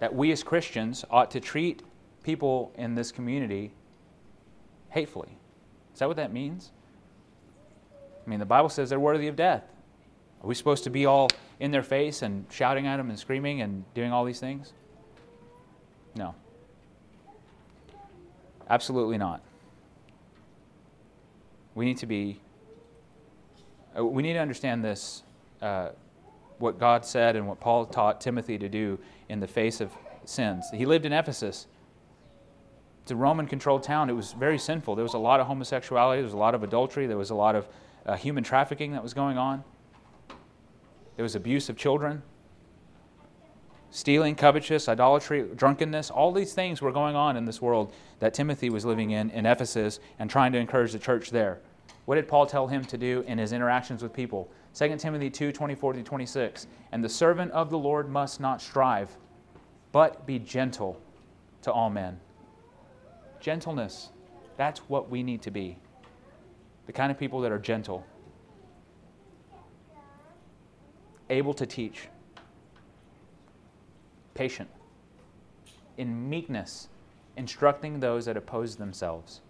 S1: that we as Christians ought to treat people in this community hatefully? Is that what that means? I mean, the Bible says they're worthy of death. Are we supposed to be all in their face and shouting at them and screaming and doing all these things? No. Absolutely not. We need to be, uh, we need to understand this, uh, what God said and what Paul taught Timothy to do in the face of sins. He lived in Ephesus. It's a Roman controlled town. It was very sinful. There was a lot of homosexuality, there was a lot of adultery, there was a lot of uh, human trafficking that was going on. There was abuse of children, stealing, covetous, idolatry, drunkenness. All these things were going on in this world that Timothy was living in in Ephesus and trying to encourage the church there. What did Paul tell him to do in his interactions with people? 2 Timothy 2 24 to 26. And the servant of the Lord must not strive, but be gentle to all men. Gentleness. That's what we need to be the kind of people that are gentle, able to teach, patient, in meekness, instructing those that oppose themselves.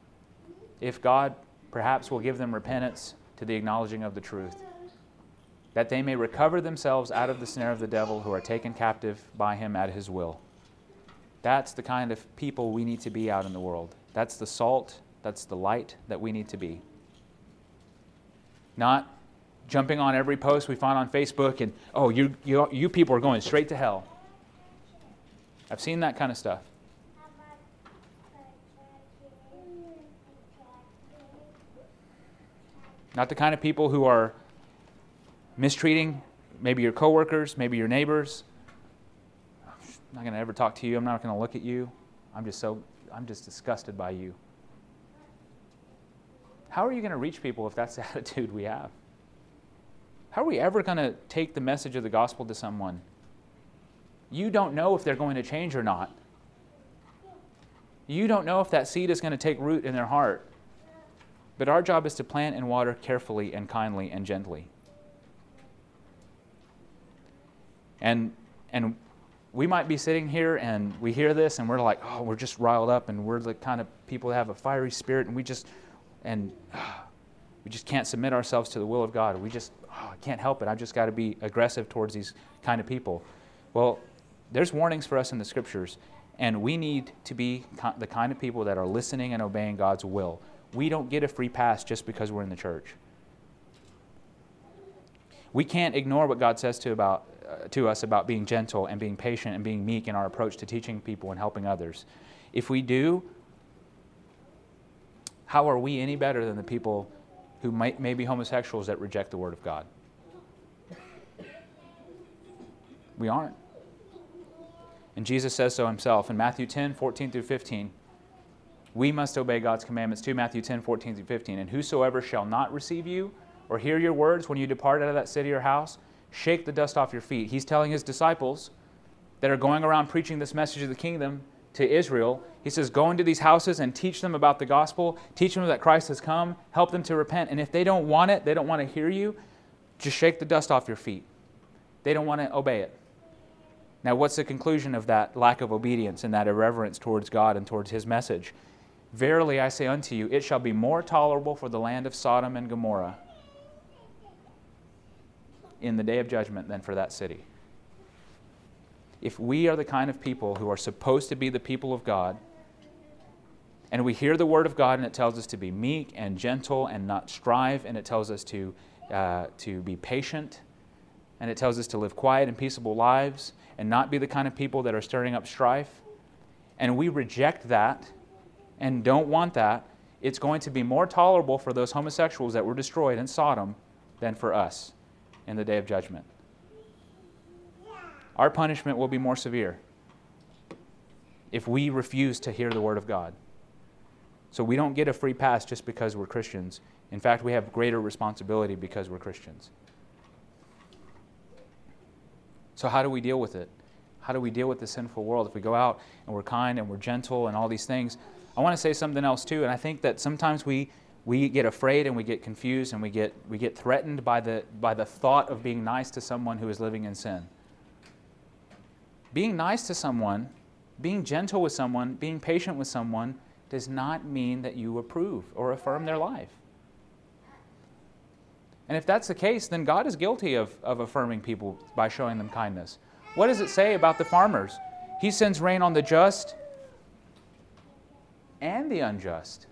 S1: If God perhaps will give them repentance to the acknowledging of the truth, that they may recover themselves out of the snare of the devil who are taken captive by him at his will. That's the kind of people we need to be out in the world. That's the salt, that's the light that we need to be. Not jumping on every post we find on Facebook and, oh, you, you, you people are going straight to hell. I've seen that kind of stuff. Not the kind of people who are mistreating maybe your coworkers, maybe your neighbors. I'm not going to ever talk to you. I'm not going to look at you. I'm just so I'm just disgusted by you. How are you going to reach people if that's the attitude we have? How are we ever going to take the message of the gospel to someone? You don't know if they're going to change or not. You don't know if that seed is going to take root in their heart. But our job is to plant and water carefully and kindly and gently. And, and we might be sitting here and we hear this and we're like, oh, we're just riled up and we're the kind of people that have a fiery spirit and we just, and uh, we just can't submit ourselves to the will of God. We just, oh, I can't help it. I've just got to be aggressive towards these kind of people. Well, there's warnings for us in the scriptures, and we need to be the kind of people that are listening and obeying God's will. We don't get a free pass just because we're in the church. We can't ignore what God says to, about, uh, to us about being gentle and being patient and being meek in our approach to teaching people and helping others. If we do, how are we any better than the people who might, may be homosexuals that reject the Word of God? We aren't. And Jesus says so himself in Matthew 10 14 through 15 we must obey God's commandments too. Matthew 10, 14 through 15. And whosoever shall not receive you or hear your words when you depart out of that city or house, shake the dust off your feet. He's telling his disciples that are going around preaching this message of the kingdom to Israel. He says, Go into these houses and teach them about the gospel, teach them that Christ has come, help them to repent. And if they don't want it, they don't want to hear you, just shake the dust off your feet. They don't want to obey it. Now, what's the conclusion of that lack of obedience and that irreverence towards God and towards His message? Verily I say unto you, it shall be more tolerable for the land of Sodom and Gomorrah in the day of judgment than for that city. If we are the kind of people who are supposed to be the people of God, and we hear the word of God and it tells us to be meek and gentle and not strive, and it tells us to, uh, to be patient, and it tells us to live quiet and peaceable lives and not be the kind of people that are stirring up strife, and we reject that and don't want that, it's going to be more tolerable for those homosexuals that were destroyed in Sodom than for us in the day of judgment. Our punishment will be more severe if we refuse to hear the Word of God. So we don't get a free pass just because we're Christians. In fact, we have greater responsibility because we're Christians. So, how do we deal with it? How do we deal with the sinful world? If we go out and we're kind and we're gentle and all these things, I want to say something else too, and I think that sometimes we we get afraid and we get confused and we get we get threatened by the by the thought of being nice to someone who is living in sin. Being nice to someone, being gentle with someone, being patient with someone does not mean that you approve or affirm their life. And if that's the case, then God is guilty of, of affirming people by showing them kindness. What does it say about the farmers? He sends rain on the just and the unjust.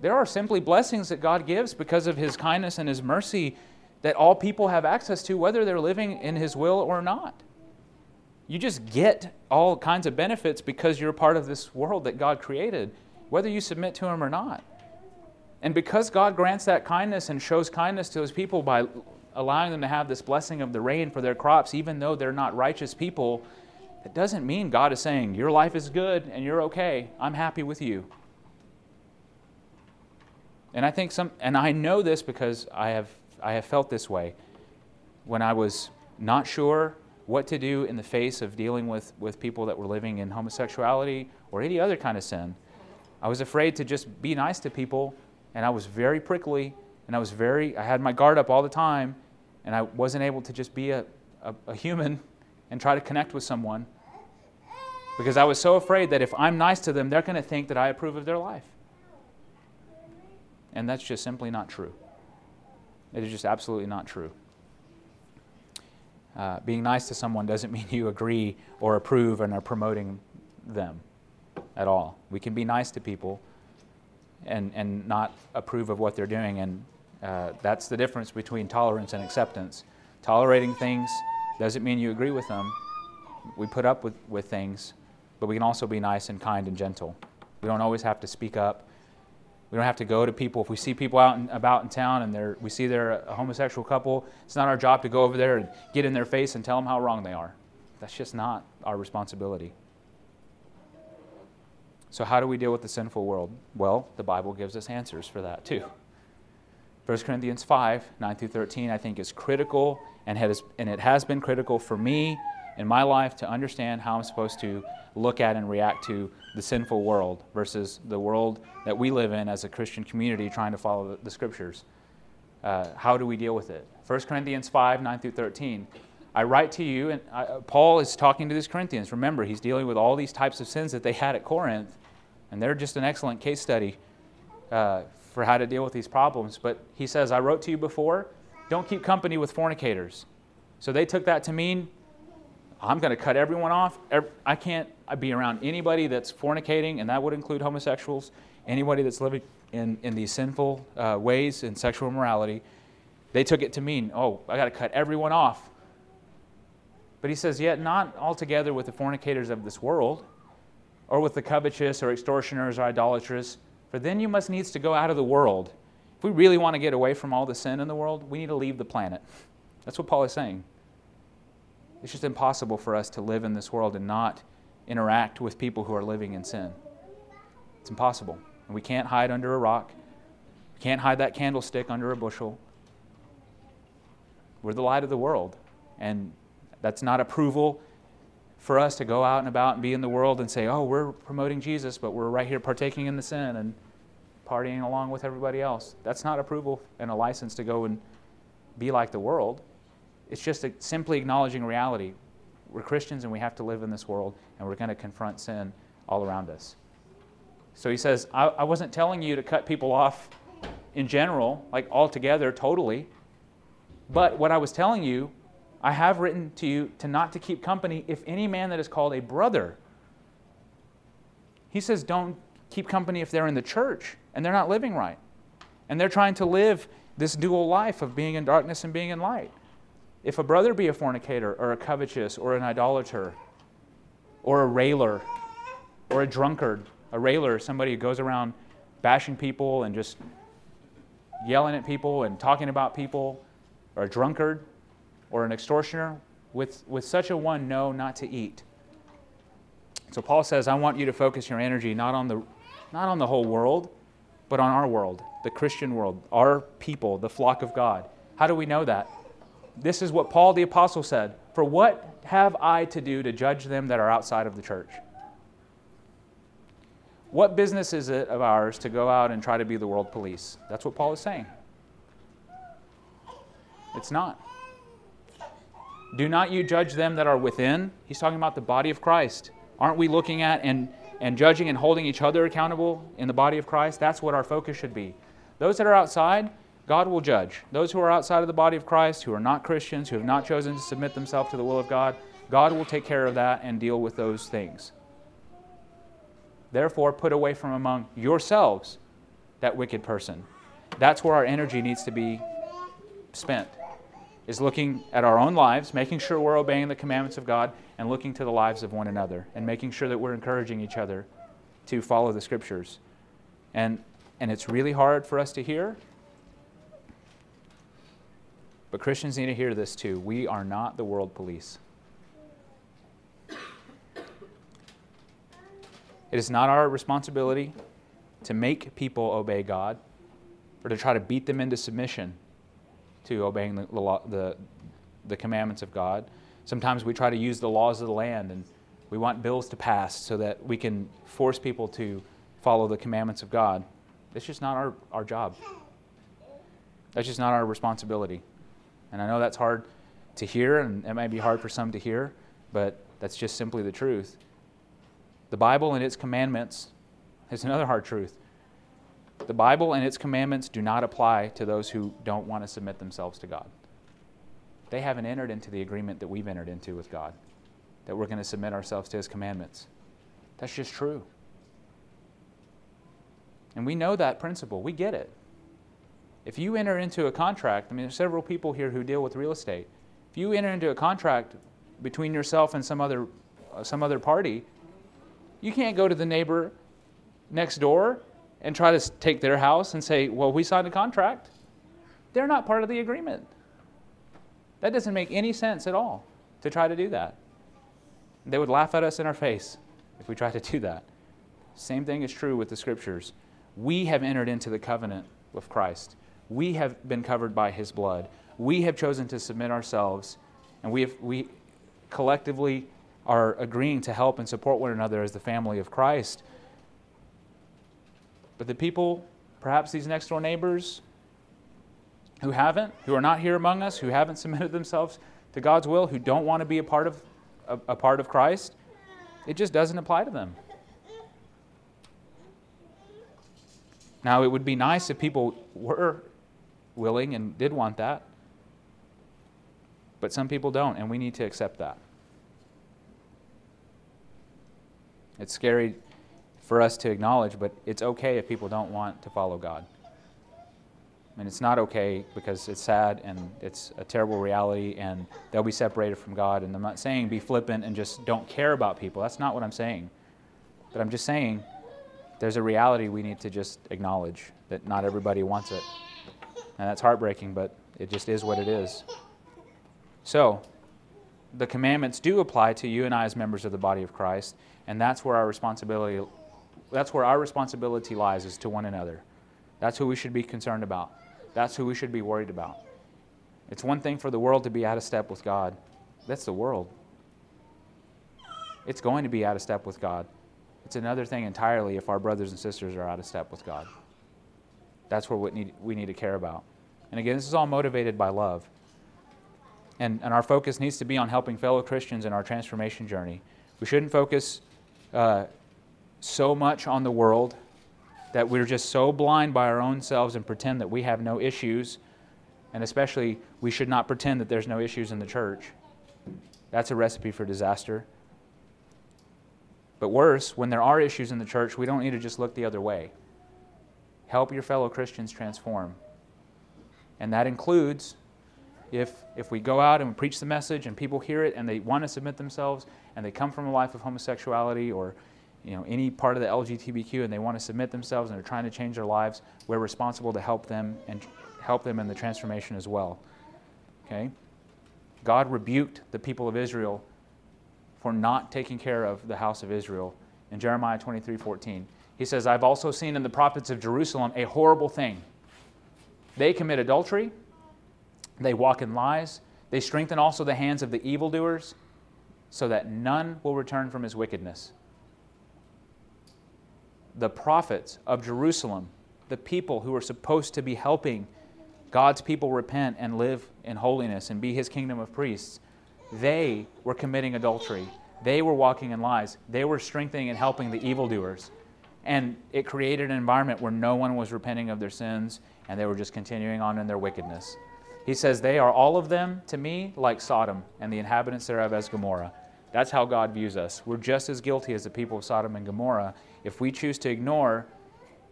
S1: There are simply blessings that God gives because of His kindness and His mercy that all people have access to, whether they're living in His will or not. You just get all kinds of benefits because you're part of this world that God created, whether you submit to Him or not. And because God grants that kindness and shows kindness to His people by allowing them to have this blessing of the rain for their crops, even though they're not righteous people, it doesn't mean God is saying, Your life is good and you're okay. I'm happy with you. And I think some, and I know this because I have, I have felt this way. When I was not sure what to do in the face of dealing with, with people that were living in homosexuality or any other kind of sin, I was afraid to just be nice to people, and I was very prickly, and I was very, I had my guard up all the time, and I wasn't able to just be a, a, a human and try to connect with someone because I was so afraid that if I'm nice to them, they're going to think that I approve of their life. And that's just simply not true. It is just absolutely not true. Uh, being nice to someone doesn't mean you agree or approve and are promoting them at all. We can be nice to people and, and not approve of what they're doing. And uh, that's the difference between tolerance and acceptance. Tolerating things doesn't mean you agree with them. We put up with, with things, but we can also be nice and kind and gentle. We don't always have to speak up. We don't have to go to people. If we see people out and about in town and they're, we see they're a homosexual couple, it's not our job to go over there and get in their face and tell them how wrong they are. That's just not our responsibility. So, how do we deal with the sinful world? Well, the Bible gives us answers for that too. 1 Corinthians 5 9 through 13, I think, is critical, and, has, and it has been critical for me in my life to understand how I'm supposed to look at and react to the sinful world versus the world that we live in as a Christian community trying to follow the, the scriptures. Uh, how do we deal with it? 1 Corinthians 5 9 through 13. I write to you, and I, Paul is talking to these Corinthians. Remember, he's dealing with all these types of sins that they had at Corinth, and they're just an excellent case study uh, for how to deal with these problems. But he says, I wrote to you before, don't keep company with fornicators. So they took that to mean I'm going to cut everyone off. I can't be around anybody that's fornicating, and that would include homosexuals, anybody that's living in, in these sinful uh, ways in sexual immorality. They took it to mean, oh, I got to cut everyone off. But he says, yet not altogether with the fornicators of this world, or with the covetous, or extortioners, or idolatrous, for then you must needs to go out of the world. If we really want to get away from all the sin in the world, we need to leave the planet. That's what Paul is saying. It's just impossible for us to live in this world and not interact with people who are living in sin. It's impossible. And we can't hide under a rock. We can't hide that candlestick under a bushel. We're the light of the world. And that's not approval for us to go out and about and be in the world and say, oh, we're promoting Jesus, but we're right here partaking in the sin and partying along with everybody else. That's not approval and a license to go and be like the world. It's just simply acknowledging reality. We're Christians and we have to live in this world, and we're going to confront sin all around us. So he says, I, I wasn't telling you to cut people off in general, like altogether, totally. But what I was telling you, I have written to you to not to keep company if any man that is called a brother. He says, don't keep company if they're in the church and they're not living right. And they're trying to live this dual life of being in darkness and being in light. If a brother be a fornicator or a covetous or an idolater or a railer or a drunkard, a railer, somebody who goes around bashing people and just yelling at people and talking about people, or a drunkard or an extortioner, with, with such a one, know not to eat. So Paul says, I want you to focus your energy not on the, not on the whole world, but on our world, the Christian world, our people, the flock of God. How do we know that? This is what Paul the Apostle said For what have I to do to judge them that are outside of the church? What business is it of ours to go out and try to be the world police? That's what Paul is saying. It's not. Do not you judge them that are within? He's talking about the body of Christ. Aren't we looking at and, and judging and holding each other accountable in the body of Christ? That's what our focus should be. Those that are outside, God will judge. Those who are outside of the body of Christ, who are not Christians, who have not chosen to submit themselves to the will of God, God will take care of that and deal with those things. Therefore, put away from among yourselves that wicked person. That's where our energy needs to be spent. Is looking at our own lives, making sure we're obeying the commandments of God, and looking to the lives of one another, and making sure that we're encouraging each other to follow the scriptures. And, and it's really hard for us to hear, but Christians need to hear this too. We are not the world police. It is not our responsibility to make people obey God or to try to beat them into submission to obeying the, the, the, the commandments of God. Sometimes we try to use the laws of the land and we want bills to pass so that we can force people to follow the commandments of God. It's just not our, our job. That's just not our responsibility. And I know that's hard to hear, and it may be hard for some to hear, but that's just simply the truth. The Bible and its commandments is another hard truth. The Bible and its commandments do not apply to those who don't want to submit themselves to God. They haven't entered into the agreement that we've entered into with God, that we're going to submit ourselves to His commandments. That's just true. And we know that principle. We get it. If you enter into a contract, I mean, there's several people here who deal with real estate. If you enter into a contract between yourself and some other, uh, some other party, you can't go to the neighbor next door and try to take their house and say, well, we signed a contract. They're not part of the agreement. That doesn't make any sense at all to try to do that. They would laugh at us in our face if we try to do that. Same thing is true with the scriptures. We have entered into the covenant with Christ. We have been covered by his blood. We have chosen to submit ourselves, and we, have, we collectively are agreeing to help and support one another as the family of Christ. But the people, perhaps these next door neighbors, who haven't, who are not here among us, who haven't submitted themselves to God's will, who don't want to be a part of a, a part of Christ, it just doesn't apply to them. Now, it would be nice if people were willing and did want that, but some people don't, and we need to accept that. It's scary for us to acknowledge, but it's okay if people don't want to follow God. I mean, it's not okay because it's sad and it's a terrible reality and they'll be separated from God. And I'm not saying be flippant and just don't care about people. That's not what I'm saying. But I'm just saying there's a reality we need to just acknowledge that not everybody wants it. And that's heartbreaking, but it just is what it is. So, the commandments do apply to you and I as members of the body of Christ, and that's where our responsibility that's where our responsibility lies is to one another. That's who we should be concerned about. That's who we should be worried about. It's one thing for the world to be out of step with God. That's the world. It's going to be out of step with God. It's another thing entirely if our brothers and sisters are out of step with God. That's where we need, we need to care about. And again, this is all motivated by love. And, and our focus needs to be on helping fellow Christians in our transformation journey. We shouldn't focus uh, so much on the world that we're just so blind by our own selves and pretend that we have no issues. And especially, we should not pretend that there's no issues in the church. That's a recipe for disaster. But worse, when there are issues in the church, we don't need to just look the other way. Help your fellow Christians transform. And that includes if, if we go out and preach the message and people hear it and they want to submit themselves and they come from a life of homosexuality or you know, any part of the LGBTQ and they want to submit themselves and they're trying to change their lives, we're responsible to help them and help them in the transformation as well. Okay? God rebuked the people of Israel for not taking care of the house of Israel in Jeremiah 23 14. He says, I've also seen in the prophets of Jerusalem a horrible thing. They commit adultery, they walk in lies, they strengthen also the hands of the evildoers, so that none will return from his wickedness the prophets of Jerusalem, the people who were supposed to be helping God's people repent and live in holiness and be his kingdom of priests, they were committing adultery. They were walking in lies. They were strengthening and helping the evildoers. And it created an environment where no one was repenting of their sins and they were just continuing on in their wickedness. He says, They are all of them to me like Sodom and the inhabitants thereof as Gomorrah. That's how God views us. We're just as guilty as the people of Sodom and Gomorrah if we choose to ignore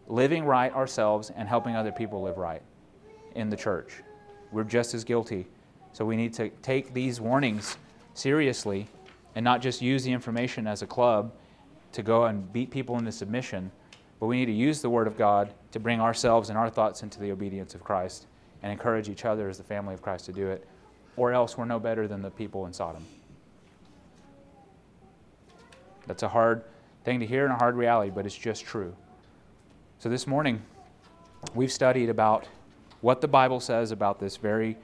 S1: living right ourselves and helping other people live right in the church. We're just as guilty. So we need to take these warnings seriously and not just use the information as a club to go and beat people into submission, but we need to use the Word of God to bring ourselves and our thoughts into the obedience of Christ and encourage each other as the family of Christ to do it, or else we're no better than the people in Sodom. That's a hard thing to hear and a hard reality, but it's just true. So this morning, we've studied about what the Bible says about this very,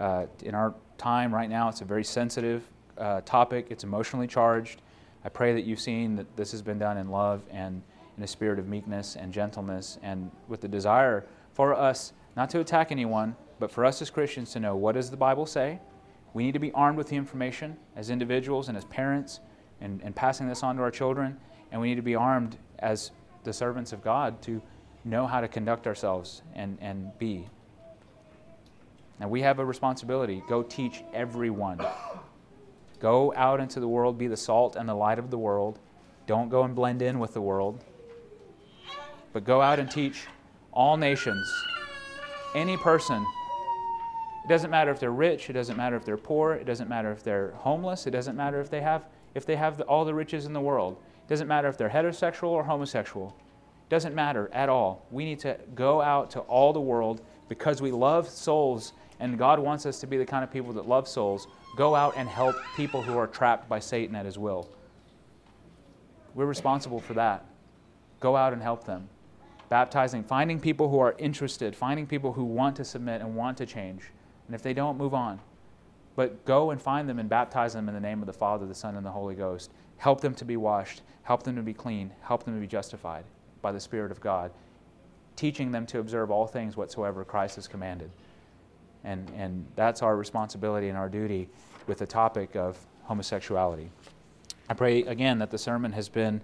S1: uh, in our time right now, it's a very sensitive uh, topic, it's emotionally charged. I pray that you've seen that this has been done in love and in a spirit of meekness and gentleness and with the desire for us not to attack anyone, but for us as Christians to know what does the Bible say? We need to be armed with the information as individuals and as parents and, and passing this on to our children. And we need to be armed as the servants of God to know how to conduct ourselves and, and be. And we have a responsibility. Go teach everyone. Go out into the world, be the salt and the light of the world. Don't go and blend in with the world. But go out and teach all nations, any person. It doesn't matter if they're rich, it doesn't matter if they're poor, it doesn't matter if they're homeless, it doesn't matter if they have if they have the, all the riches in the world. Doesn't matter if they're heterosexual or homosexual. Doesn't matter at all. We need to go out to all the world because we love souls and God wants us to be the kind of people that love souls. Go out and help people who are trapped by Satan at his will. We're responsible for that. Go out and help them. Baptizing, finding people who are interested, finding people who want to submit and want to change. And if they don't, move on. But go and find them and baptize them in the name of the Father, the Son, and the Holy Ghost. Help them to be washed, help them to be clean, help them to be justified by the Spirit of God, teaching them to observe all things whatsoever Christ has commanded. And, and that's our responsibility and our duty with the topic of homosexuality. I pray again that the sermon has been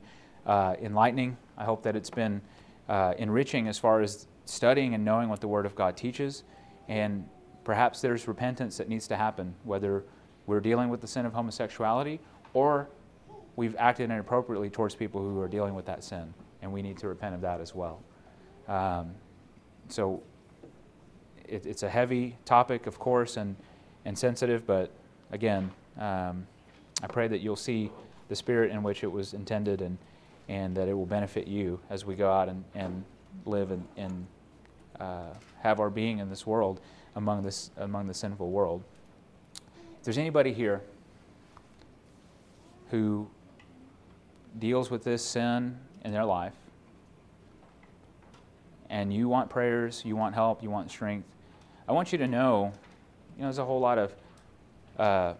S1: uh, enlightening. I hope that it's been uh, enriching as far as studying and knowing what the Word of God teaches. And perhaps there's repentance that needs to happen, whether we're dealing with the sin of homosexuality or we've acted inappropriately towards people who are dealing with that sin, and we need to repent of that as well. Um, so it, it's a heavy topic, of course, and, and sensitive, but again, um, I pray that you'll see the spirit in which it was intended and, and that it will benefit you as we go out and, and live and, and uh, have our being in this world among, this, among the sinful world. If there's anybody here who deals with this sin in their life, and you want prayers, you want help, you want strength, I want you to know, you know, there's a whole lot of uh,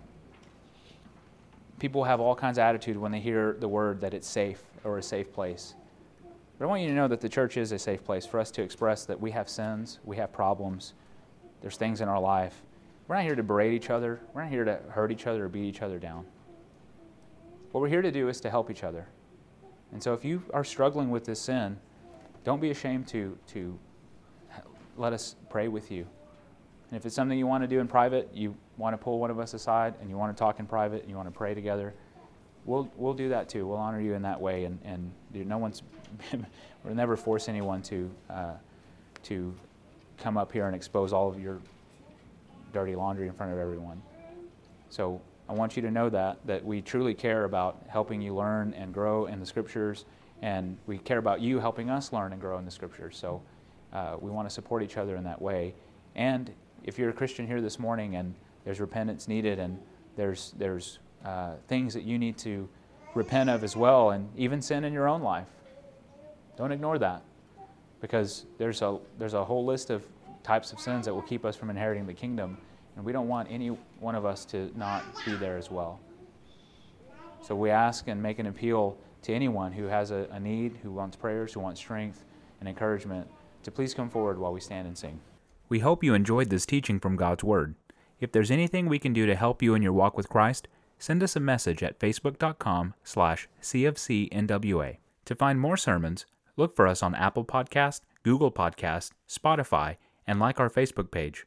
S1: people have all kinds of attitude when they hear the word that it's safe or a safe place. But I want you to know that the church is a safe place for us to express that we have sins, we have problems, there's things in our life. We're not here to berate each other. We're not here to hurt each other or beat each other down. What we're here to do is to help each other. And so if you are struggling with this sin, don't be ashamed to, to let us pray with you. And if it's something you want to do in private, you want to pull one of us aside and you want to talk in private and you want to pray together, we'll, we'll do that too. We'll honor you in that way. And, and no one's, we'll never force anyone to, uh, to come up here and expose all of your dirty laundry in front of everyone. So I want you to know that, that we truly care about helping you learn and grow in the scriptures, and we care about you helping us learn and grow in the scriptures. So uh, we want to support each other in that way. And if you're a Christian here this morning and there's repentance needed and there's, there's uh, things that you need to repent of as well, and even sin in your own life, don't ignore that because there's a, there's a whole list of types of sins that will keep us from inheriting the kingdom, and we don't want any one of us to not be there as well. So we ask and make an appeal to anyone who has a, a need, who wants prayers, who wants strength and encouragement, to please come forward while we stand and sing.
S2: We hope you enjoyed this teaching from God's Word. If there's anything we can do to help you in your walk with Christ, send us a message at facebook.com slash cfcnwa. To find more sermons, Look for us on Apple Podcast, Google Podcast, Spotify, and like our Facebook page.